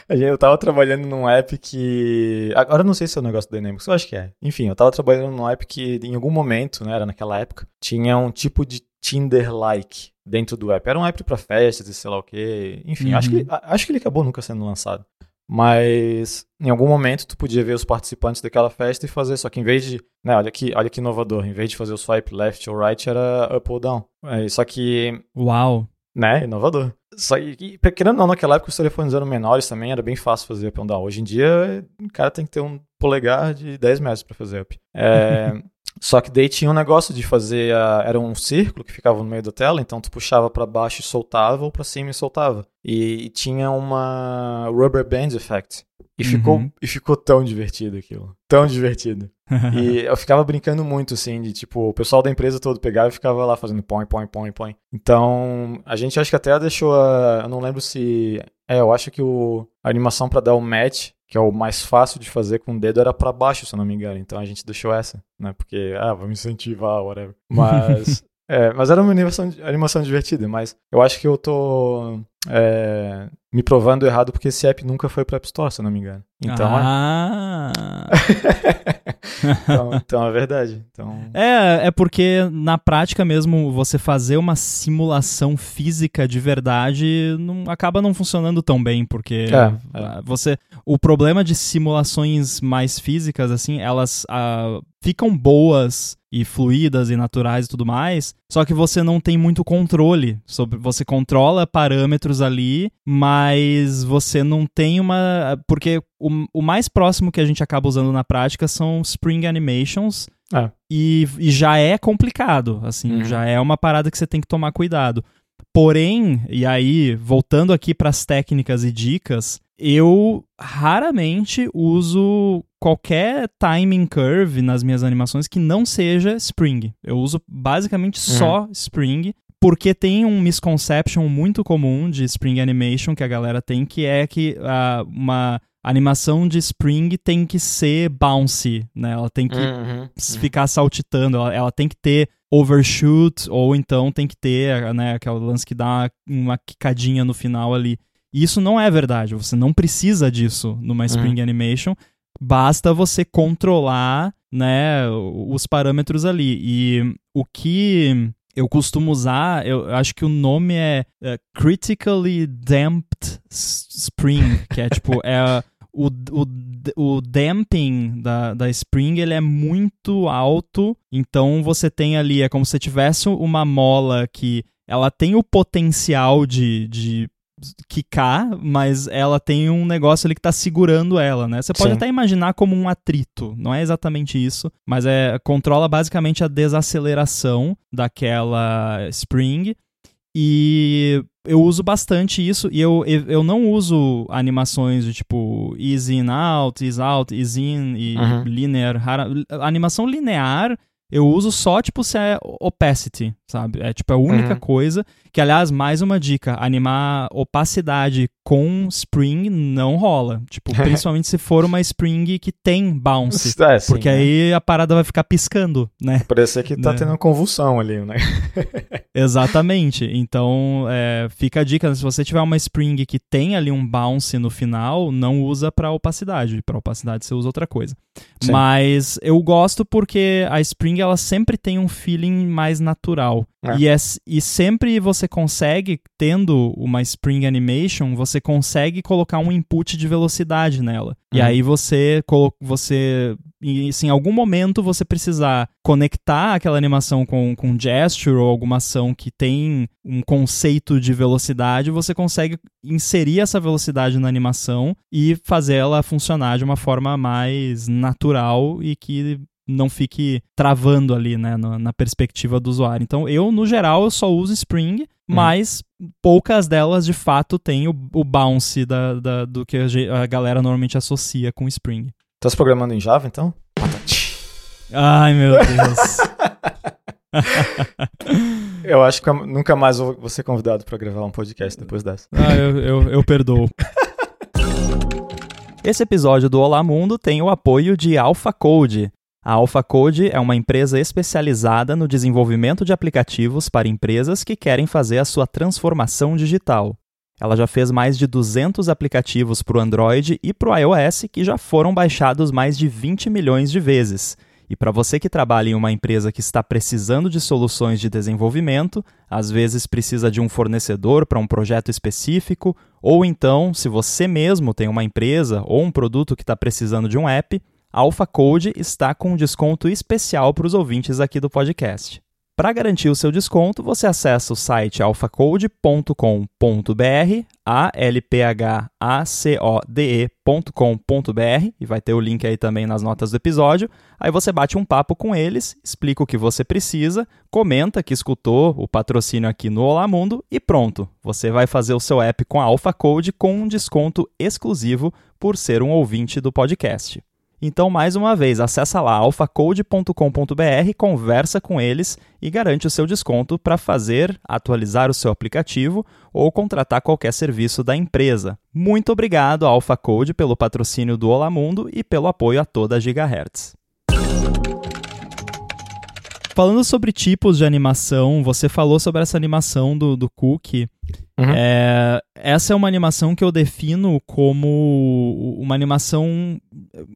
Eu tava trabalhando num app que. Agora eu não sei se é o negócio do Dynamics, eu acho que é. Enfim, eu tava trabalhando num app que em algum momento, né, era naquela época, tinha um tipo de Tinder-like dentro do app. Era um app pra festas e sei lá o quê. Enfim, acho, Uhum. que, a- acho que ele acabou nunca sendo lançado. Mas em algum momento tu podia ver os participantes daquela festa e fazer, só que em vez de, né, olha que, olha que inovador, em vez de fazer o swipe left ou right era up ou down. É, só que Uau. né? Inovador. Só que, querendo ou não, naquela época os telefones eram menores também, era bem fácil fazer up and down. Hoje em dia, o cara tem que ter um polegar de 10 metros pra fazer up. É, só que daí tinha um negócio de fazer, a- era um círculo que ficava no meio da tela, então tu puxava pra baixo e soltava, ou pra cima e soltava. E, e tinha uma rubber band effect. E ficou, Uhum. e ficou tão divertido aquilo. Tão divertido. E eu ficava brincando muito, assim, de tipo, o pessoal da empresa todo pegava e ficava lá fazendo põe, põe, põe, põe. Então, a gente acho que até deixou a. Eu não lembro se. É, eu acho que o, a animação pra dar o match, que é o mais fácil de fazer com o dedo, era pra baixo, se eu não me engano. Então a gente deixou essa, né? Porque, ah, vamos incentivar, whatever. Mas. é, mas era uma animação, animação divertida, mas eu acho que eu tô. é, me provando errado porque esse app nunca foi pra App Store, se eu não me engano. Então, é. ah. então, então é verdade. Então, É, é porque na prática mesmo você fazer uma simulação física de verdade não, acaba não funcionando tão bem, porque É, ah, você o problema de simulações mais físicas assim, elas ah, ficam boas e fluídas e naturais e tudo mais, só que você não tem muito controle sobre você controla parâmetros ali, mas você não tem uma porque o, o mais próximo que a gente acaba usando na prática são Spring Animations É. e, e já é complicado, assim, Uhum. já é uma parada que você tem que tomar cuidado. Porém, e aí, voltando aqui para as técnicas e dicas, eu raramente uso qualquer timing curve nas minhas animações que não seja Spring. Eu uso basicamente só Spring, porque tem um misconception muito comum de Spring Animation que a galera tem, que é que ah, uma animação de Spring tem que ser bouncy, né? Ela tem que Uhum, s- ficar saltitando, ela, ela tem que ter overshoot, ou então tem que ter, né, aquele lance que dá uma, quicadinha no final ali. E isso não é verdade, você não precisa disso numa Spring Animation, basta você controlar, né, os parâmetros ali. E o que eu costumo usar, eu acho que o nome é, é Critically Damped Spring, que é tipo, é o, o, o damping da, da Spring ele é muito alto, então você tem ali, é como se tivesse uma mola que ela tem o potencial de, de quicar, mas ela tem um negócio ali que tá segurando ela, né? Você pode Sim. até imaginar como um atrito, não é exatamente isso, mas é controla basicamente a desaceleração daquela Spring e eu uso bastante isso e eu, eu, não uso animações de tipo easy in out, ease out, ease in e Uhum. linear. animação linear eu uso só tipo se é opacity, sabe? É tipo a única Uhum. coisa que, aliás, mais uma dica, animar opacidade com Spring não rola. Tipo, principalmente se for uma Spring que tem bounce. É, sim, Porque né? aí a parada vai ficar piscando, né? Parecia que tá né? tendo uma convulsão ali, né? Exatamente. Então, é, fica a dica: se você tiver uma Spring que tem ali um bounce no final, não usa para opacidade. Para opacidade você usa outra coisa. Sim. Mas eu gosto porque a Spring ela sempre tem um feeling mais natural. É. E, é, e sempre você consegue, tendo uma Spring Animation, você consegue colocar um input de velocidade nela. E Uhum. aí você, você e se em algum momento você precisar conectar aquela animação com, com gesture ou alguma ação que tem um conceito de velocidade, você consegue inserir essa velocidade na animação e fazer ela funcionar de uma forma mais natural e que não fique travando ali, né, na, na perspectiva do usuário. Então, eu, no geral, eu só uso Spring, mas poucas delas, de fato, têm o, o bounce da, da- do que a, a galera normalmente associa com Spring. Tá se programando em Java, então? Ai, meu Deus. Eu acho que nunca mais vou ser convidado para gravar um podcast depois dessa. Ah, eu, eu, eu perdoo. Esse episódio do Olá Mundo tem o apoio de AlphaCode. A AlphaCode é uma empresa especializada no desenvolvimento de aplicativos para empresas que querem fazer a sua transformação digital. Ela já fez mais de 200 aplicativos para o Android e para o iOS que já foram baixados mais de 20 milhões de vezes. E para você que trabalha em uma empresa que está precisando de soluções de desenvolvimento, às vezes precisa de um fornecedor para um projeto específico, ou então, se você mesmo tem uma empresa ou um produto que está precisando de um app, a AlphaCode está com um desconto especial para os ouvintes aqui do podcast. Para garantir o seu desconto, você acessa o site alphacode.com.br, a-l-p-h-a-c-o-d-e.com.br, e vai ter o link aí também nas notas do episódio. Aí você bate um papo com eles, explica o que você precisa, comenta que escutou o patrocínio aqui no Olá Mundo e pronto. Você vai fazer o seu app com a AlphaCode com um desconto exclusivo por ser um ouvinte do podcast. Então, mais uma vez, acessa lá alfacode.com.br, conversa com eles e garante o seu desconto para fazer, atualizar o seu aplicativo ou contratar qualquer serviço da empresa. Muito obrigado, AlphaCode, pelo patrocínio do Olá Mundo e pelo apoio a toda a Gigahertz. Falando sobre tipos de animação, você falou sobre essa animação do, do Cookie. Uhum. É, essa é uma animação que eu defino como uma animação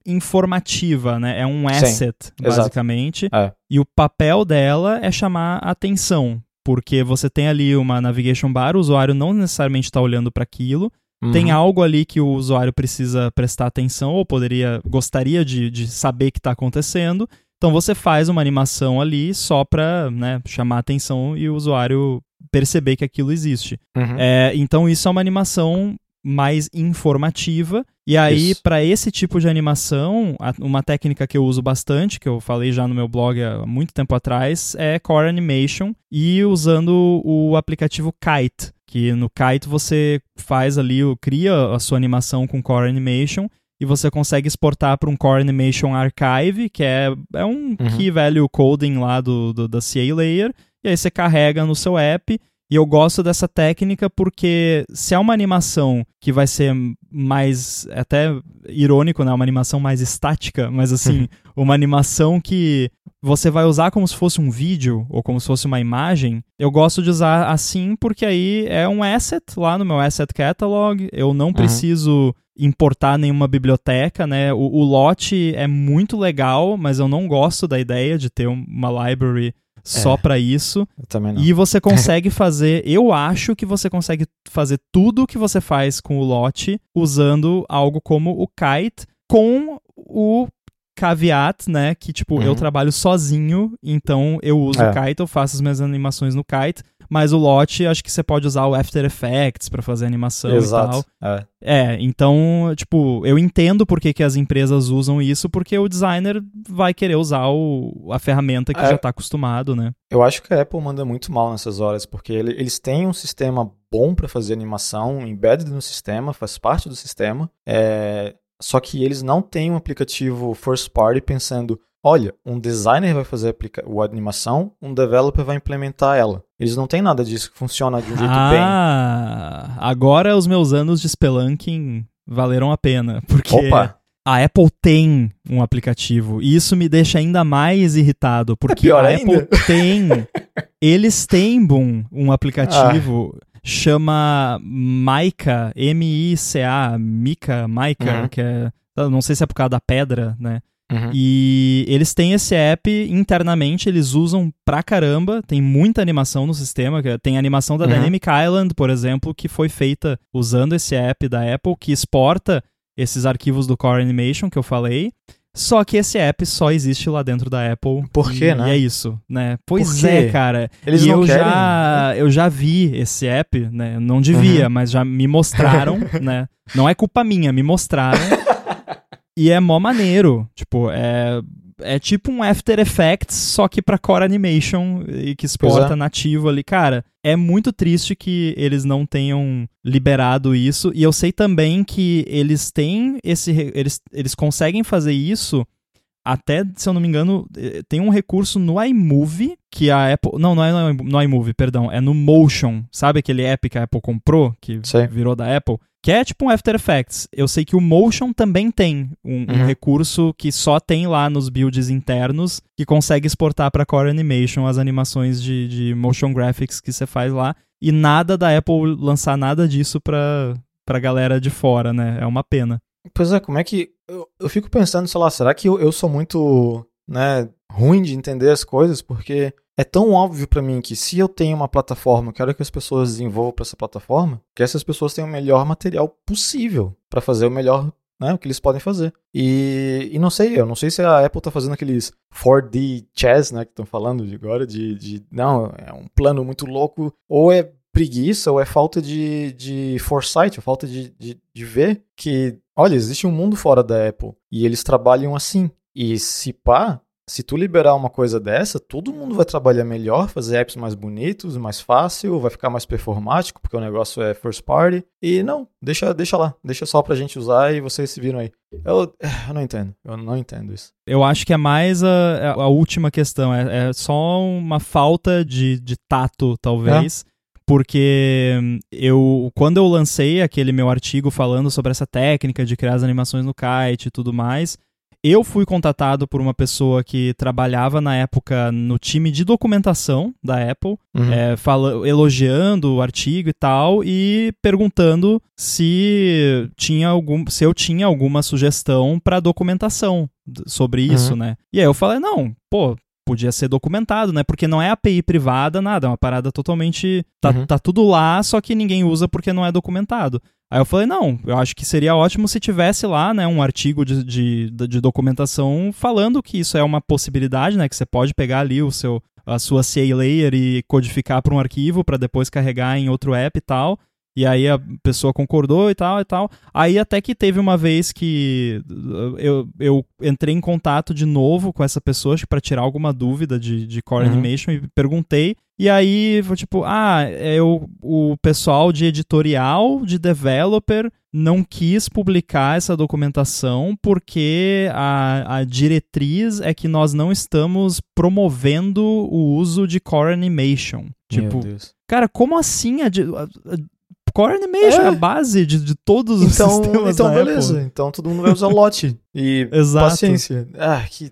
informativa, né? É um asset, Sim, basicamente. É. E o papel dela é chamar atenção, porque você tem ali uma navigation bar, o usuário não necessariamente está olhando para aquilo. Uhum. Tem algo ali que o usuário precisa prestar atenção ou poderia gostaria de, de saber que está acontecendo. Então você faz uma animação ali só para né, chamar atenção e o usuário perceber que aquilo existe. Uhum. É, então isso é uma animação mais informativa. E aí, para esse tipo de animação, uma técnica que eu uso bastante, que eu falei já no meu blog há muito tempo atrás, é Core Animation e usando o aplicativo Kite, que no Kite você faz ali, cria a sua animação com Core Animation e você consegue exportar para um Core Animation Archive, que é, é um uhum. key value coding lá do, do, da CA Layer, e aí você carrega no seu app. E eu gosto dessa técnica porque se é uma animação que vai ser mais, até irônico, né? Uma animação mais estática, mas assim, uma animação que você vai usar como se fosse um vídeo ou como se fosse uma imagem, eu gosto de usar assim porque aí é um asset lá no meu asset catalog, eu não uhum. preciso importar nenhuma biblioteca, né? O, o lote é muito legal, mas eu não gosto da ideia de ter uma library só é, para isso. Eu também não. E você consegue fazer, eu acho que você consegue fazer tudo o que você faz com o lote usando algo como o kite com o caveat, né, que tipo, uhum. eu trabalho sozinho, então eu uso é. o kite, eu faço as minhas animações no kite, mas o lote, acho que você pode usar o After Effects para fazer animação Exato. e tal. É. é, então, tipo, eu entendo por que, que as empresas usam isso, porque o designer vai querer usar o, a ferramenta que é. já está acostumado, né? Eu acho que a Apple manda muito mal nessas horas, porque ele, eles têm um sistema bom para fazer animação, embedded no sistema, faz parte do sistema, é, só que eles não têm um aplicativo first party pensando olha, um designer vai fazer a animação, um developer vai implementar ela. Eles não têm nada disso que funciona de um jeito ah, bem. Ah, agora os meus anos de Spelunking valeram a pena, porque Opa. a Apple tem um aplicativo e isso me deixa ainda mais irritado, porque é a ainda. Apple tem, eles têm boom, um aplicativo ah. chama Mica, M-I-C-A, Mica, Mica, uhum. que é não sei se é por causa da pedra, né? Uhum. E eles têm esse app internamente, eles usam pra caramba, tem muita animação no sistema, tem animação da uhum. Dynamic Island, por exemplo, que foi feita usando esse app da Apple, que exporta esses arquivos do Core Animation que eu falei. Só que esse app só existe lá dentro da Apple. Por quê, e, né? E é isso, né? Pois é, cara. Eles e não eu querem... já eu já vi esse app, né? Não devia, uhum. mas já me mostraram, né? Não é culpa minha, me mostraram. E é mó maneiro. Tipo, é, é tipo um After Effects, só que pra Core Animation e que exporta é. nativo ali. Cara, é muito triste que eles não tenham liberado isso. E eu sei também que eles têm esse. Eles, eles conseguem fazer isso até, se eu não me engano, eh, tem um recurso no iMovie que a Apple. Não, não é no iMovie, perdão. É no Motion. Sabe aquele app que a Apple comprou, que Sei. virou da Apple? Que é tipo um After Effects. Eu sei que o Motion também tem um, um Uhum. recurso que só tem lá nos builds internos que consegue exportar para Core Animation as animações de, de motion graphics que você faz lá. E nada da Apple lançar nada disso pra, pra galera de fora, né? É uma pena. Pois é, como é que. Eu, eu fico pensando, sei lá, será que eu, eu sou muito, né, ruim de entender as coisas? Porque é tão óbvio pra mim que se eu tenho uma plataforma, quero que as pessoas desenvolvam pra essa plataforma, que essas pessoas tenham o melhor material possível pra fazer o melhor, né, o que eles podem fazer. E, e não sei, eu não sei se a Apple tá fazendo aqueles 4D chess, né, que estão falando de agora, de, de. Não, é um plano muito louco, ou é preguiça ou é falta de, de foresight, ou falta de, de, de ver que, olha, existe um mundo fora da Apple e eles trabalham assim. E se pá, se tu liberar uma coisa dessa, todo mundo vai trabalhar melhor, fazer apps mais bonitos, mais fácil, vai ficar mais performático, porque o negócio é first party. E não, deixa, deixa lá, deixa só pra gente usar e vocês se viram aí. Eu, eu não entendo, eu não entendo isso. Eu acho que é mais a, a última questão. É, é só uma falta de, de tato, talvez. Porque hum, eu, quando eu lancei aquele meu artigo falando sobre essa técnica de criar as animações no kite e tudo mais, eu fui contatado por uma pessoa que trabalhava na época no time de documentação da Apple, Uhum. é, fala, elogiando o artigo e tal, e perguntando se tinha algum, se eu tinha alguma sugestão para documentação sobre isso, Uhum. né? E aí eu falei, não, pô, podia ser documentado, né? Porque não é API privada, nada, é uma parada totalmente. Tá, Uhum. tá tudo lá, só que ninguém usa porque não é documentado. Aí eu falei, não, eu acho que seria ótimo se tivesse lá, né, um artigo de, de, de documentação falando que isso é uma possibilidade, né? Que você pode pegar ali o seu, a sua CA layer e codificar para um arquivo para depois carregar em outro app e tal. E aí a pessoa concordou e tal e tal. Aí até que teve uma vez que uh, eu, eu entrei em contato de novo com essa pessoa para tirar alguma dúvida de, de Core Uhum. Animation e perguntei. E aí, foi tipo, ah, é o, o pessoal de editorial, de developer, não quis publicar essa documentação porque a, a diretriz é que nós não estamos promovendo o uso de Core Animation. Tipo. Cara, como assim? A, a- Core Animation é, É. a base de, de todos os Então, sistemas então da beleza. Apple. Então todo mundo vai usar lote. E Exato. paciência. Ah, que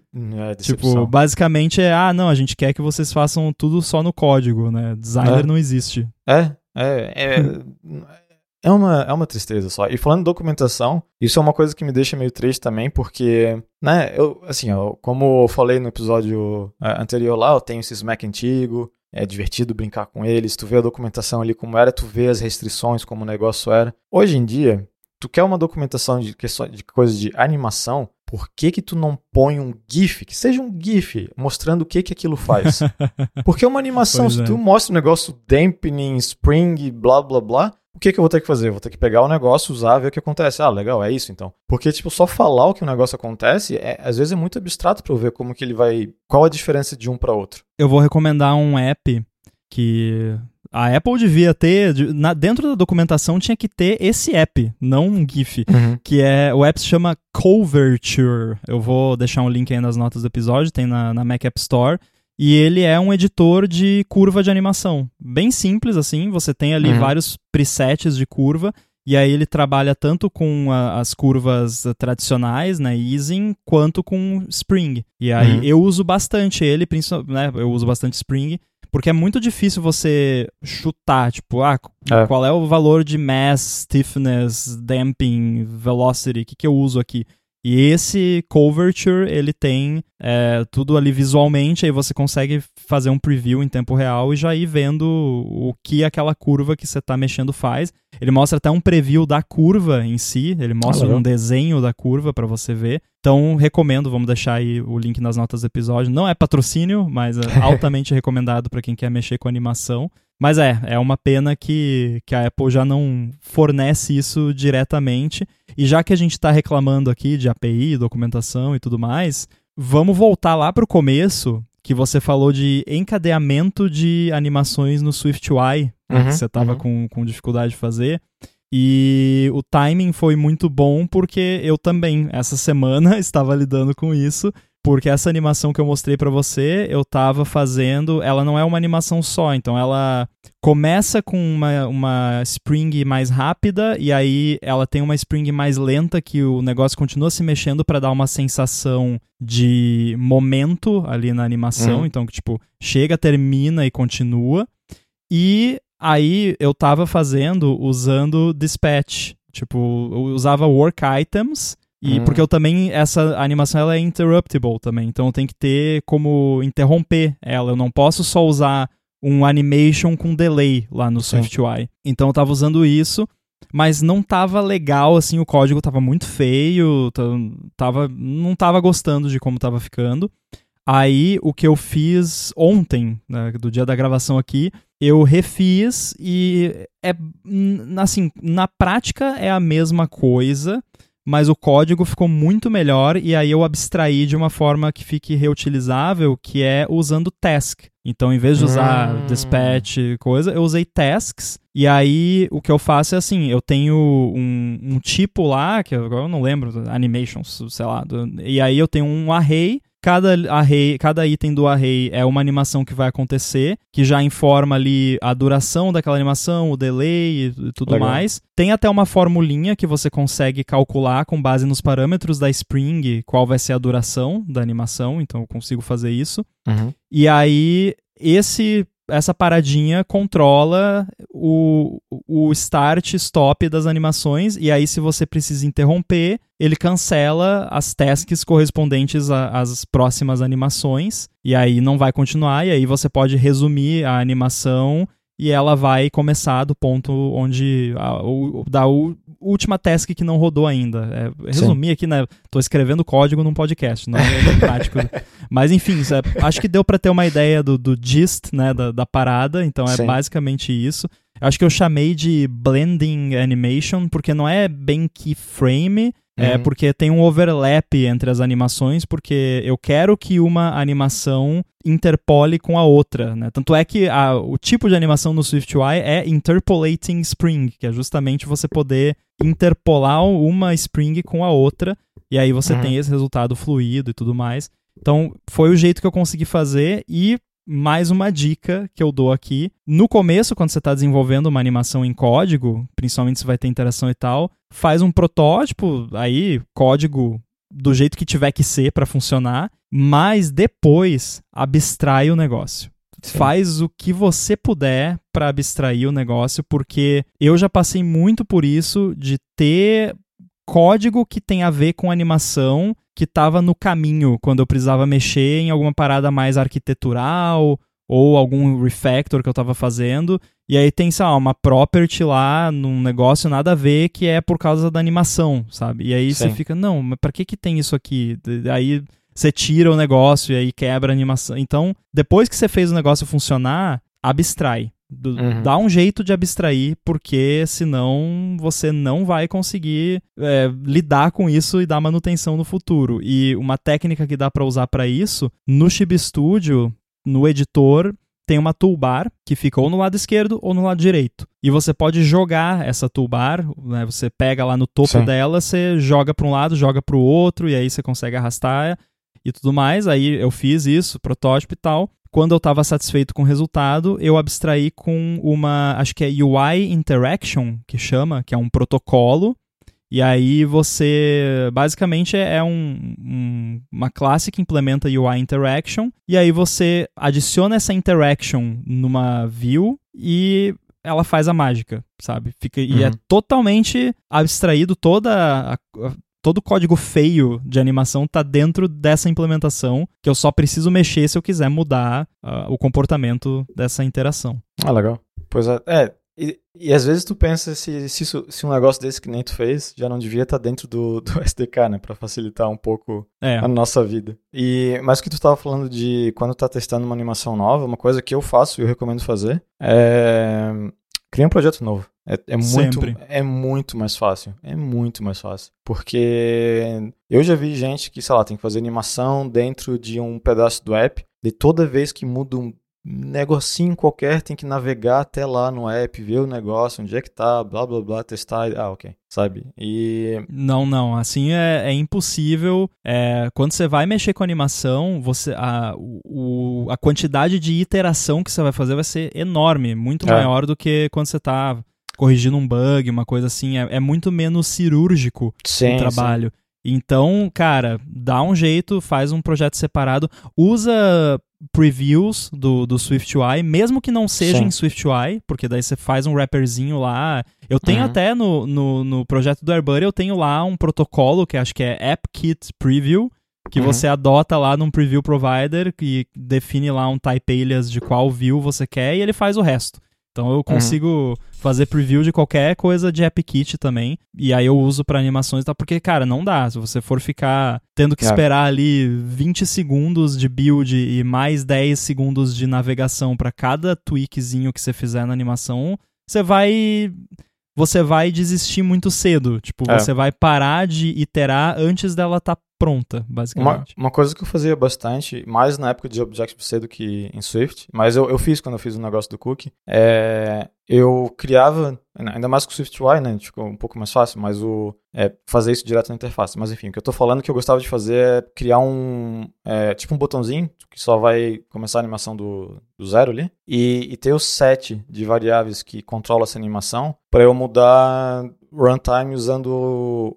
é. Tipo, basicamente é, ah, não, a gente quer que vocês façam tudo só no código, né? Designer É. não existe. É, é, é, é, uma, é uma tristeza só. E falando de documentação, isso é uma coisa que me deixa meio triste também, porque, né, eu, assim, ó, como eu falei no episódio é, anterior lá, eu tenho esses Mac antigo, é divertido brincar com eles, tu vê a documentação ali como era, tu vê as restrições, como o negócio era. Hoje em dia, tu quer uma documentação de, questões, de coisas de animação, por que que tu não põe um GIF, que seja um GIF, mostrando o que que aquilo faz? Porque uma animação, Pois se é. tu mostra um negócio dampening, spring, blá blá blá, o que que eu vou ter que fazer? Eu vou ter que pegar o negócio, usar, ver o que acontece. Ah, legal, é isso então. Porque, tipo, só falar o que o negócio acontece, é, às vezes é muito abstrato pra eu ver como que ele vai... Qual a diferença de um pra outro. Eu vou recomendar um app que a Apple devia ter, na- dentro da documentação tinha que ter esse app, não um GIF. que é o app se chama Coverture. Eu vou deixar um link aí nas notas do episódio, tem na, na Mac App Store. E ele é um editor de curva de animação. Bem simples assim, você tem ali Uhum. vários presets de curva. E aí ele trabalha tanto com a- as curvas tradicionais, né, easing, quanto com Spring. E aí Uhum. eu uso bastante ele, né, eu uso bastante Spring, porque é muito difícil você chutar, tipo, ah, É. qual é o valor de mass, stiffness, damping, velocity, o que, que eu uso aqui? E esse Coverture, ele tem é, tudo ali visualmente, aí você consegue fazer um preview em tempo real e já ir vendo o que aquela curva que você está mexendo faz. Ele mostra até um preview da curva em si, ele mostra legal. um desenho da curva para você ver. Então, recomendo, vamos deixar aí o link nas notas do episódio. Não é patrocínio, mas é altamente recomendado para quem quer mexer com animação. Mas é, é uma pena que, que a Apple já não fornece isso diretamente. E já que a gente está reclamando aqui de API, documentação e tudo mais, vamos voltar lá para o começo, que você falou de encadeamento de animações no SwiftUI, né, Uhum, que você estava uhum. com, com dificuldade de fazer. E o timing foi muito bom porque eu também, essa semana, estava lidando com isso, porque essa animação que eu mostrei para você, eu tava fazendo, ela não é uma animação só, então ela começa com uma, uma spring mais rápida e aí ela tem uma spring mais lenta que o negócio continua se mexendo para dar uma sensação de momento ali na animação, uhum. então que tipo, chega, termina e continua. E aí eu tava fazendo usando dispatch, tipo, eu usava work items e hum. porque eu também, essa animação ela é interruptible também, então eu tenho que ter como interromper ela. Eu não posso só usar um animation com delay lá no SwiftUI. Então eu tava usando isso, mas não tava legal, assim, o código tava muito feio, tava, não tava gostando de como tava ficando. Aí o que eu fiz ontem, né, do dia da gravação aqui, eu refiz e é assim, na prática é a mesma coisa, mas o código ficou muito melhor e aí eu abstraí de uma forma que fique reutilizável, que é usando task. Então, em vez de usar hum. dispatch coisa, eu usei tasks. E aí, o que eu faço é assim: eu tenho um, um tipo lá, que agora eu não lembro, animations, sei lá. E aí eu tenho um array Cada, array, cada item do array é uma animação que vai acontecer, que já informa ali a duração daquela animação, o delay e tudo Legal. mais. Tem até uma formulinha que você consegue calcular com base nos parâmetros da Spring qual vai ser a duração da animação, então eu consigo fazer isso. Uhum. E aí, esse essa paradinha controla o, o start stop das animações e aí se você precisa interromper, ele cancela as tasks correspondentes às próximas animações e aí não vai continuar e aí você pode resumir a animação e ela vai começar do ponto onde a, o, da última task que não rodou ainda. É, resumir Sim. aqui, né? Tô escrevendo código num podcast, não é prático. Mas enfim, é, acho que deu para ter uma ideia do, do gist, né, da, da parada. Então é Sim. basicamente isso. Acho que eu chamei de blending animation porque não é bem keyframe, é uhum. porque tem um overlap entre as animações, porque eu quero que uma animação interpole com a outra, né? Tanto é que a, o tipo de animação no SwiftUI é Interpolating Spring, que é justamente você poder interpolar uma Spring com a outra, e aí você uhum. tem esse resultado fluido e tudo mais. Então, foi o jeito que eu consegui fazer e mais uma dica que eu dou aqui. No começo, quando você está desenvolvendo uma animação em código, principalmente se vai ter interação e tal, faz um protótipo, aí código do jeito que tiver que ser para funcionar, mas depois abstrai o negócio. Sim. Faz o que você puder para abstrair o negócio, porque eu já passei muito por isso de ter código que tem a ver com animação que estava no caminho quando eu precisava mexer em alguma parada mais arquitetural ou algum refactor que eu estava fazendo. E aí tem, sei lá, uma property lá num negócio nada a ver que é por causa da animação, sabe? E aí Sim. você fica, não, mas pra que que tem isso aqui? Aí você tira o negócio e aí quebra a animação. Então, depois que você fez o negócio funcionar, abstrai. Do, uhum. Dá um jeito de abstrair, porque senão você não vai conseguir é, lidar com isso e dar manutenção no futuro. E uma técnica que dá para usar para isso, no Chib Studio, no editor, tem uma toolbar que fica ou no lado esquerdo ou no lado direito. E você pode jogar essa toolbar, né? Você pega lá no topo Sim. dela, você joga para um lado, joga para o outro, e aí você consegue arrastar e tudo mais. Aí eu fiz isso, protótipo e tal. Quando eu estava satisfeito com o resultado, eu abstraí com uma, acho que é UI Interaction, que chama, que é um protocolo. E aí você, basicamente, é, é um, um, uma classe que implementa UI Interaction. E aí você adiciona essa interaction numa view e ela faz a mágica, sabe? Fica, uhum. E é uhum. totalmente abstraído toda a, todo o código feio de animação está dentro dessa implementação, que eu só preciso mexer se eu quiser mudar uh, o comportamento dessa interação. Ah, legal. Pois é, é e, e, às vezes tu pensa se, se, isso, se, um negócio desse que nem tu fez já não devia estar tá dentro do, do SDK, né? Para facilitar um pouco é. a nossa vida. E, mas o que tu estava falando de quando tá testando uma animação nova, uma coisa que eu faço e eu recomendo fazer é criar um projeto novo. É, é muito, é muito mais fácil. É muito mais fácil. Porque eu já vi gente que, sei lá, tem que fazer animação dentro de um pedaço do app. E toda vez que muda um negocinho qualquer, tem que navegar até lá no app, ver o negócio, onde é que tá, blá blá blá, testar. Ah, ok. Sabe? E. Não, não. Assim é, é impossível. É, quando você vai mexer com animação, você, a, o, a quantidade de iteração que você vai fazer vai ser enorme, muito é. maior do que quando você tá corrigindo um bug, uma coisa assim. É, é muito menos cirúrgico sim, o trabalho. Sim. Então, cara, dá um jeito, faz um projeto separado, usa previews do, do SwiftUI, mesmo que não seja Sim. em SwiftUI, porque daí você faz um wrapperzinho lá. Eu tenho uhum. até no, no, no, projeto do AirBuddy, eu tenho lá um protocolo que acho que é AppKit Preview, que uhum. você adota lá num preview provider e define lá um type alias de qual view você quer e ele faz o resto. Então eu uhum. consigo uhum. fazer preview de qualquer coisa de AppKit também. E aí eu uso para animações e tal, porque, cara, não dá. Se você for ficar tendo que esperar ali 20 segundos de build e mais 10 segundos de navegação para cada tweakzinho que você fizer na animação, você vai você vai desistir muito cedo. Tipo, é. você vai parar de iterar antes dela estar tá pronta, basicamente. Uma, uma, coisa que eu fazia bastante, mais na época de Objective-C do que em Swift, mas eu, eu fiz quando eu fiz o negócio do cookie, é, eu criava, ainda mais com o SwiftUI, né, ficou um pouco mais fácil, mas o é, fazer isso direto na interface. Mas enfim, o que eu tô falando que eu gostava de fazer é criar um, é, tipo um botãozinho que só vai começar a animação do, do zero ali, e, e ter o set de variáveis que controla essa animação para eu mudar runtime usando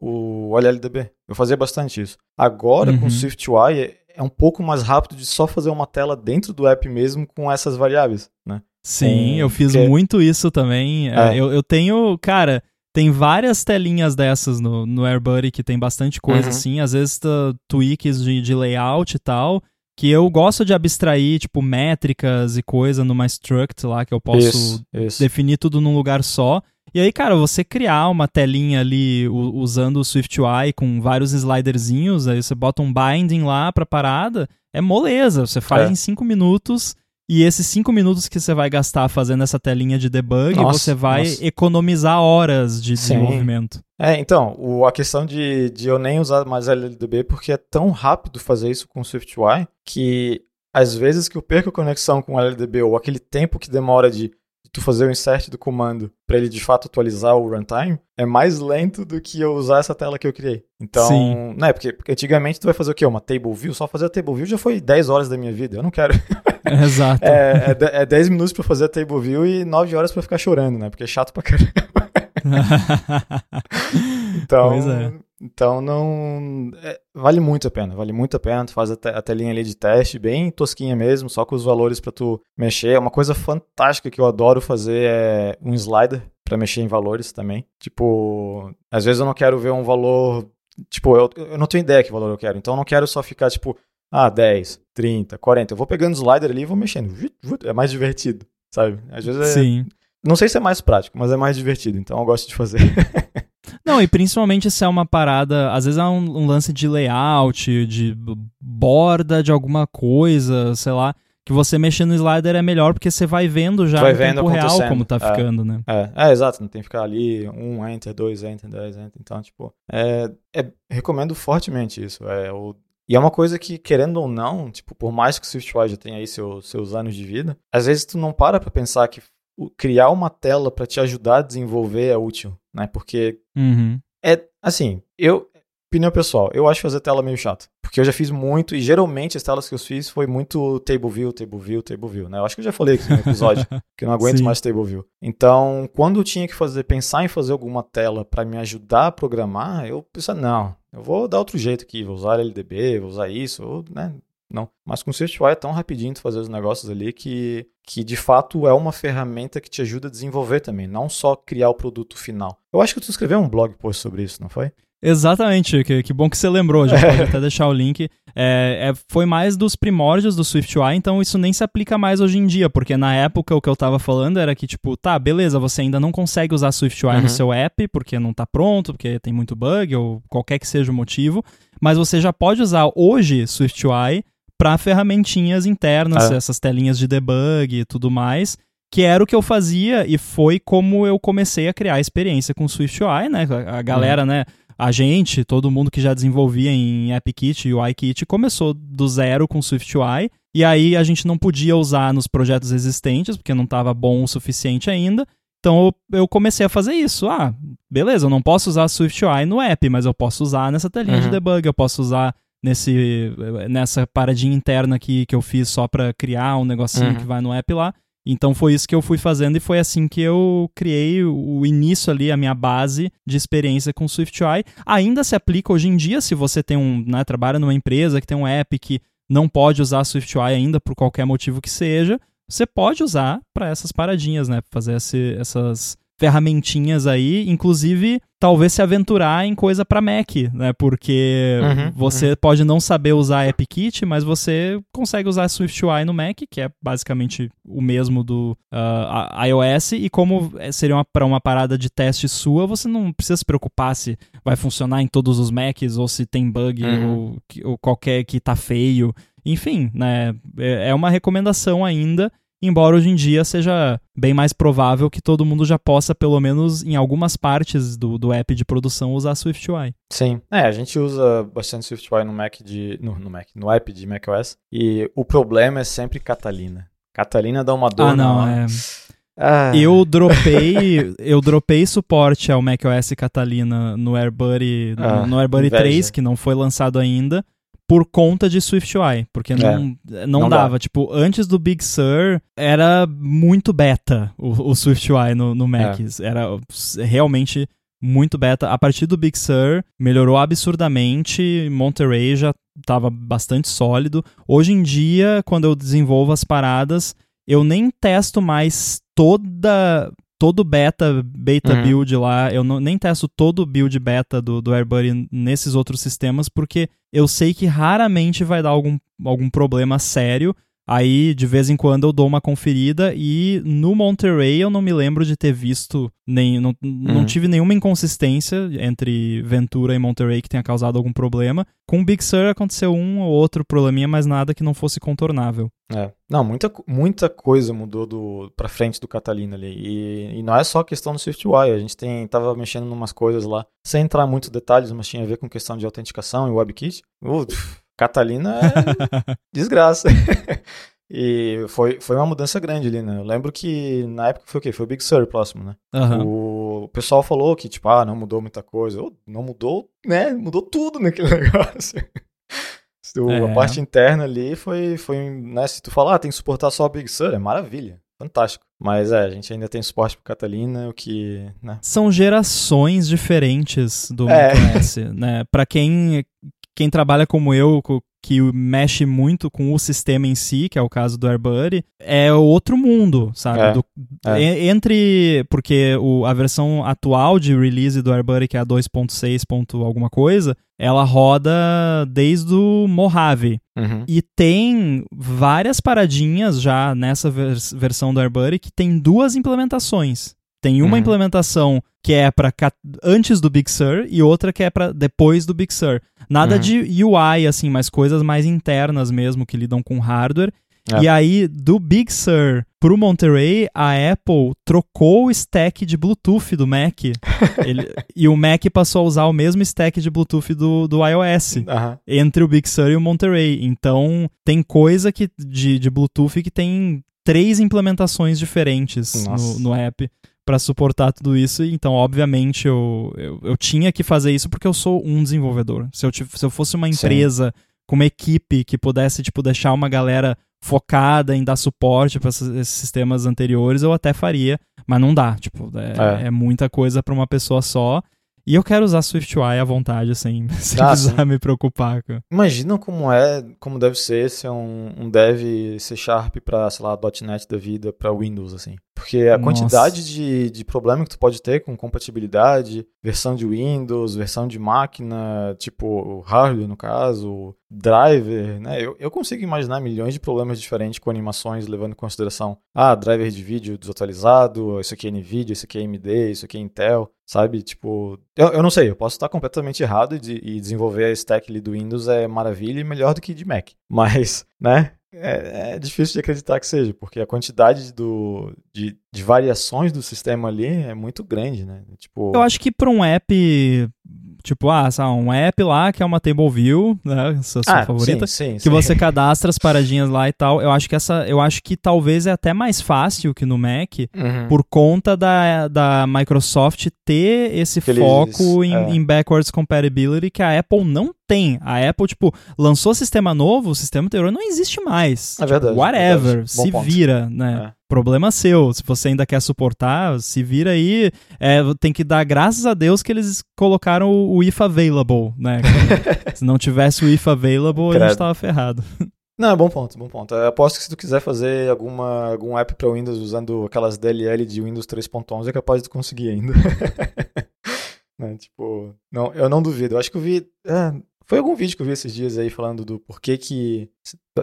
o, o LLDB. Eu fazia bastante isso. Agora, uhum. com o SwiftUI, é, é um pouco mais rápido de só fazer uma tela dentro do app mesmo com essas variáveis, né? Sim, eu fiz muito isso também. É. Eu, eu tenho, cara, tem várias telinhas dessas no, no AirBuddy que tem bastante coisa uhum. assim, às vezes tá, tweaks de, de layout e tal, que eu gosto de abstrair, tipo, métricas e coisa numa struct lá, que eu posso isso, isso. definir tudo num lugar só. E aí, cara, você criar uma telinha ali usando o SwiftUI com vários sliderzinhos, aí você bota um binding lá pra parada, é moleza. Você faz é. em cinco minutos e esses cinco minutos que você vai gastar fazendo essa telinha de debug, nossa, você vai nossa. economizar horas de Sim. desenvolvimento. É, então, o, a questão de, de eu nem usar mais LLDB, porque é tão rápido fazer isso com o SwiftUI, que às vezes que eu perco a conexão com o LLDB, ou aquele tempo que demora de tu fazer o insert do comando para ele de fato atualizar o runtime é mais lento do que eu usar essa tela que eu criei. Então, Sim. né, porque, porque antigamente tu vai fazer o quê? Uma table view? Só fazer a table view já foi 10 horas da minha vida. Eu não quero. Exato. é, é, é 10 minutos para fazer a table view e 9 horas para ficar chorando, né? Porque é chato pra caramba. então, pois é. Então não. É, vale muito a pena, vale muito a pena. Tu faz a, te, a telinha ali de teste, bem tosquinha mesmo, só com os valores para tu mexer. Uma coisa fantástica que eu adoro fazer é um slider para mexer em valores também. Tipo, às vezes eu não quero ver um valor. Tipo, eu, eu não tenho ideia que valor eu quero. Então eu não quero só ficar, tipo, ah, 10, 30, 40. Eu vou pegando o slider ali e vou mexendo. É mais divertido, sabe? Às vezes é. Sim. Não sei se é mais prático, mas é mais divertido. Então eu gosto de fazer. Não, e principalmente se é uma parada, às vezes é um, um, lance de layout, de borda de alguma coisa, sei lá, que você mexer no slider é melhor porque você vai vendo já vai vendo tempo real como tá é, ficando, né? É, é, exato, não tem que ficar ali um enter, dois enter, dez enter, então, tipo, é, é recomendo fortemente isso, é o e é uma coisa que, querendo ou não, tipo, por mais que o SwiftUI já tenha aí seu, seus anos de vida, às vezes tu não para pra pensar que criar uma tela para te ajudar a desenvolver é útil, né? Porque uhum. é assim, eu opinião pessoal, eu acho fazer tela meio chato, porque eu já fiz muito e geralmente as telas que eu fiz foi muito table view, table view, table view, né? Eu acho que eu já falei aqui no episódio que eu não aguento Sim. mais table view. Então, quando eu tinha que fazer pensar em fazer alguma tela para me ajudar a programar, eu pensava, não, eu vou dar outro jeito aqui, vou usar LDB, vou usar isso, ou, né? Não. Mas com o SwiftUI é tão rapidinho tu fazer os negócios ali que, que de fato é uma ferramenta que te ajuda a desenvolver também, não só criar o produto final. Eu acho que tu escreveu um blog post sobre isso, não foi? Exatamente, que, que bom que você lembrou, já pode até deixar o link. É, é, foi mais dos primórdios do SwiftUI, então isso nem se aplica mais hoje em dia, porque na época o que eu tava falando era que, tipo, tá, beleza, você ainda não consegue usar SwiftUI uhum. no seu app, porque não tá pronto, porque tem muito bug, ou qualquer que seja o motivo, mas você já pode usar hoje SwiftUI para ferramentinhas internas, é. essas telinhas de debug e tudo mais, que era o que eu fazia e foi como eu comecei a criar a experiência com o SwiftUI, né? A galera, uhum. né? A gente, todo mundo que já desenvolvia em AppKit e UIKit começou do zero com SwiftUI e aí a gente não podia usar nos projetos existentes, porque não estava bom o suficiente ainda. Então eu comecei a fazer isso. Ah, beleza, eu não posso usar SwiftUI no app, mas eu posso usar nessa telinha uhum. de debug, eu posso usar nesse, nessa paradinha interna aqui que eu fiz só para criar um negocinho uhum. que vai no app lá. Então foi isso que eu fui fazendo e foi assim que eu criei o início ali, a minha base de experiência com SwiftUI. Ainda se aplica hoje em dia se você tem um, né, trabalha numa empresa que tem um app que não pode usar SwiftUI ainda por qualquer motivo que seja, você pode usar para essas paradinhas, né, fazer esse, essas ferramentinhas aí, inclusive talvez se aventurar em coisa para Mac, né? Porque uhum, você uhum. pode não saber usar AppKit, mas você consegue usar SwiftUI no Mac, que é basicamente o mesmo do uh, iOS, e como é, seria para uma parada de teste sua, você não precisa se preocupar se vai funcionar em todos os Macs ou se tem bug uhum. ou, ou qualquer que tá feio. Enfim, né? É, é uma recomendação ainda embora hoje em dia seja bem mais provável que todo mundo já possa, pelo menos em algumas partes do, do app de produção, usar SwiftUI. Sim, é, a gente usa bastante SwiftUI no Mac de, no, no Mac, no app de macOS, e o problema é sempre Catalina. Catalina dá uma dor ah, não, é... Ah. Eu dropei, eu dropei suporte ao macOS Catalina no AirBuddy, ah, no, no AirBuddy 3, que não foi lançado ainda por conta de SwiftUI, porque não, é, não, não, dava. Dá. Tipo, antes do Big Sur, era muito beta o, o SwiftUI no, no Mac. É. Era realmente muito beta. A partir do Big Sur, melhorou absurdamente. Monterey já estava bastante sólido. Hoje em dia, quando eu desenvolvo as paradas, eu nem testo mais toda todo beta, beta uhum. build lá, eu não, nem testo todo o build beta do, do AirBuddy nesses outros sistemas, porque eu sei que raramente vai dar algum, algum problema sério. Aí, de vez em quando, eu dou uma conferida e no Monterey eu não me lembro de ter visto, nem, não, uhum. não tive nenhuma inconsistência entre Ventura e Monterey que tenha causado algum problema. Com Big Sur aconteceu um ou outro probleminha, mas nada que não fosse contornável. É. Não, muita, muita coisa mudou do, pra frente do Catalina ali. E, e não é só questão do SwiftUI, a gente tem, tava mexendo em umas coisas lá, sem entrar muito detalhes, mas tinha a ver com questão de autenticação e WebKit. Uh, Catalina é desgraça. e foi, foi uma mudança grande ali, né? Eu lembro que na época foi o quê? Foi o Big Sur próximo, né? Uhum. O pessoal falou que, tipo, ah, não mudou muita coisa. Não mudou, né? Mudou tudo naquele negócio. É. A parte interna ali foi, foi né? Se tu falar, ah, tem que suportar só o Big Sur, é maravilha. Fantástico. Mas é, a gente ainda tem suporte para Catalina, o que. Né? São gerações diferentes do é. macOS, né? Para quem quem trabalha como eu, que mexe muito com o sistema em si, que é o caso do AirBuddy, é outro mundo, sabe? É, do, é. Entre. Porque o, a versão atual de release do AirBuddy, que é a 2.6. alguma coisa, ela roda desde o Mojave. Uhum. E tem várias paradinhas já nessa vers versão do AirBuddy que tem duas implementações. Tem uma uhum. implementação que é para antes do Big Sur e outra que é para depois do Big Sur. Nada uhum. de UI assim, mas coisas mais internas mesmo que lidam com hardware. É. E aí, do Big Sur pro Monterey, a Apple trocou o stack de Bluetooth do Mac. Ele, e o Mac passou a usar o mesmo stack de Bluetooth do, do iOS uhum. entre o Big Sur e o Monterey. Então, tem coisa que, de, de Bluetooth que tem três implementações diferentes no, no app para suportar tudo isso. Então, obviamente, eu, eu, eu, tinha que fazer isso porque eu sou um desenvolvedor. Se eu, se eu fosse uma empresa Sim. com uma equipe que pudesse, tipo, deixar uma galera focada em dar suporte para esses sistemas anteriores, eu até faria, mas não dá. Tipo, é, é. é muita coisa para uma pessoa só. E eu quero usar SwiftUI à vontade, sem, sem ah, precisar sim. me preocupar. Cara. Imagina como é, como deve ser ser um, um dev C Sharp para, sei lá, .NET da vida para Windows, assim. Porque a Nossa. quantidade de, de problema que tu pode ter com compatibilidade, versão de Windows, versão de máquina, tipo hardware no caso, driver, né? Eu, eu consigo imaginar milhões de problemas diferentes com animações, levando em consideração, ah, driver de vídeo desatualizado, isso aqui é NVIDIA, isso aqui é AMD, isso aqui é Intel, sabe? Tipo, eu, eu não sei, eu posso estar completamente errado e, e desenvolver a stack ali do Windows é maravilha e melhor do que de Mac. Mas, né? É, é, difícil de acreditar que seja, porque a quantidade do, de, de variações do sistema ali é muito grande, né? Tipo... Eu acho que para um app Tipo, ah, sabe, um app lá que é uma table view, né? Sua, sua Ah, favorita. sim, sim, que sim. você cadastra as paradinhas lá e tal. Eu acho que essa, eu acho que talvez é até mais fácil que no Mac, Uhum. por conta da, da Microsoft ter esse Que eles- foco em, é. em backwards compatibility que a Apple não tem. A Apple, tipo, lançou sistema novo, o sistema anterior não existe mais. É verdade, Whatever, verdade. Se ponto. vira, né? É. Problema seu. Se você ainda quer suportar, se vira aí. É, tem que dar graças a Deus que eles colocaram o, o if available, né? se não tivesse o if available, a gente Credo. tava ferrado. Não, é bom ponto, bom ponto. Eu aposto que se tu quiser fazer alguma, algum app para Windows usando aquelas DLL de Windows 3.11, é capaz de conseguir ainda. Né, Tipo, não, eu não duvido. Eu acho que eu vi. é, foi algum vídeo que eu vi esses dias aí falando do porquê que.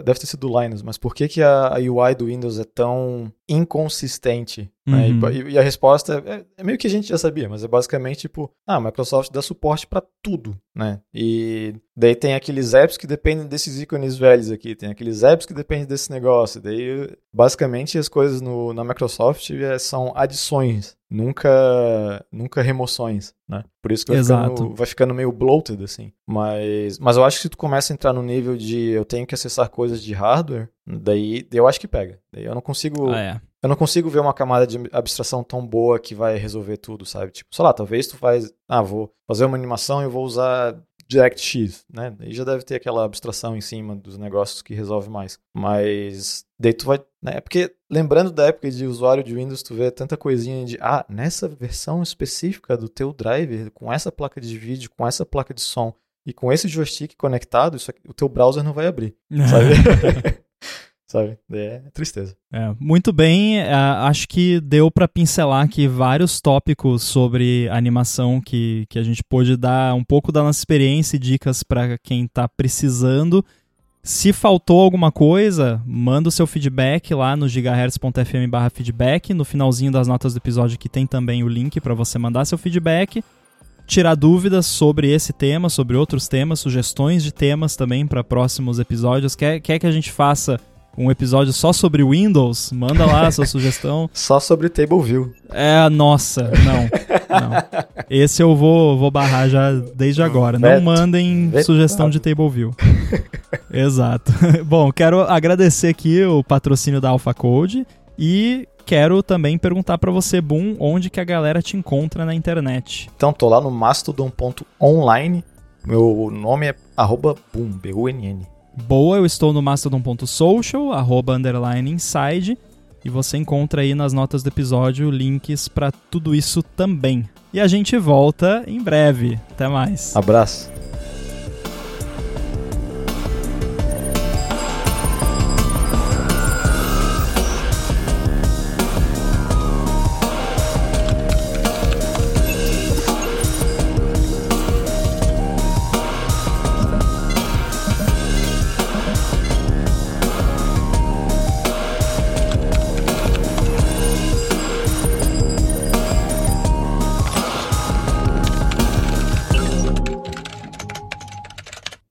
Deve ter sido do Linus, mas por que, que a, a UI do Windows é tão inconsistente? né? E- Uhum. E, e a resposta é, é meio que a gente já sabia, mas é basicamente tipo: ah, a Microsoft dá suporte para tudo, né? E daí tem aqueles apps que dependem desses ícones velhos aqui, tem aqueles apps que dependem desse negócio. Daí, basicamente, as coisas no, na Microsoft é, são adições, nunca, nunca remoções, né? Por isso que vai ficando, vai ficando meio bloated, assim. Mas, mas eu acho que se tu começa a entrar no nível de eu tenho que acessar coisas de hardware, daí eu acho que pega. Daí eu não consigo. Ah, é. Eu não consigo ver uma camada de abstração tão boa que vai resolver tudo, sabe? Tipo, sei lá, talvez tu faz. Ah, vou fazer uma animação e eu vou usar DirectX, né? Daí já deve ter aquela abstração em cima dos negócios que resolve mais. Mas daí tu vai. Né? É porque, lembrando da época de usuário de Windows, tu vê tanta coisinha de. Ah, nessa versão específica do teu driver, com essa placa de vídeo, com essa placa de som e com esse joystick conectado, isso aqui- o teu browser não vai abrir, sabe? sabe? É tristeza. É, muito bem, é, acho que deu para pincelar aqui vários tópicos sobre animação que, que a gente pôde dar um pouco da nossa experiência e dicas para quem tá precisando. Se faltou alguma coisa, manda o seu feedback lá no gigahertz.fm feedback. No finalzinho das notas do episódio aqui tem também o link para você mandar seu feedback. Tirar dúvidas sobre esse tema, sobre outros temas, sugestões de temas também para próximos episódios. Quer, quer que a gente faça um episódio só sobre Windows? Manda lá a sua sugestão. Só sobre Table View. É, nossa, não. não. Esse eu vou, vou barrar já desde agora. Não mandem sugestão de Table View. Exato. Bom, quero agradecer aqui o patrocínio da Alpha Code e quero também perguntar pra você, Boom, onde que a galera te encontra na internet. Então, tô lá no mastodon.online. Meu nome é arroba boom, B-U-N-N. Boa, eu estou no mastodon.social, arroba underline inside, e você encontra aí nas notas do episódio links pra tudo isso também. E a gente volta em breve. Até mais. Abraço.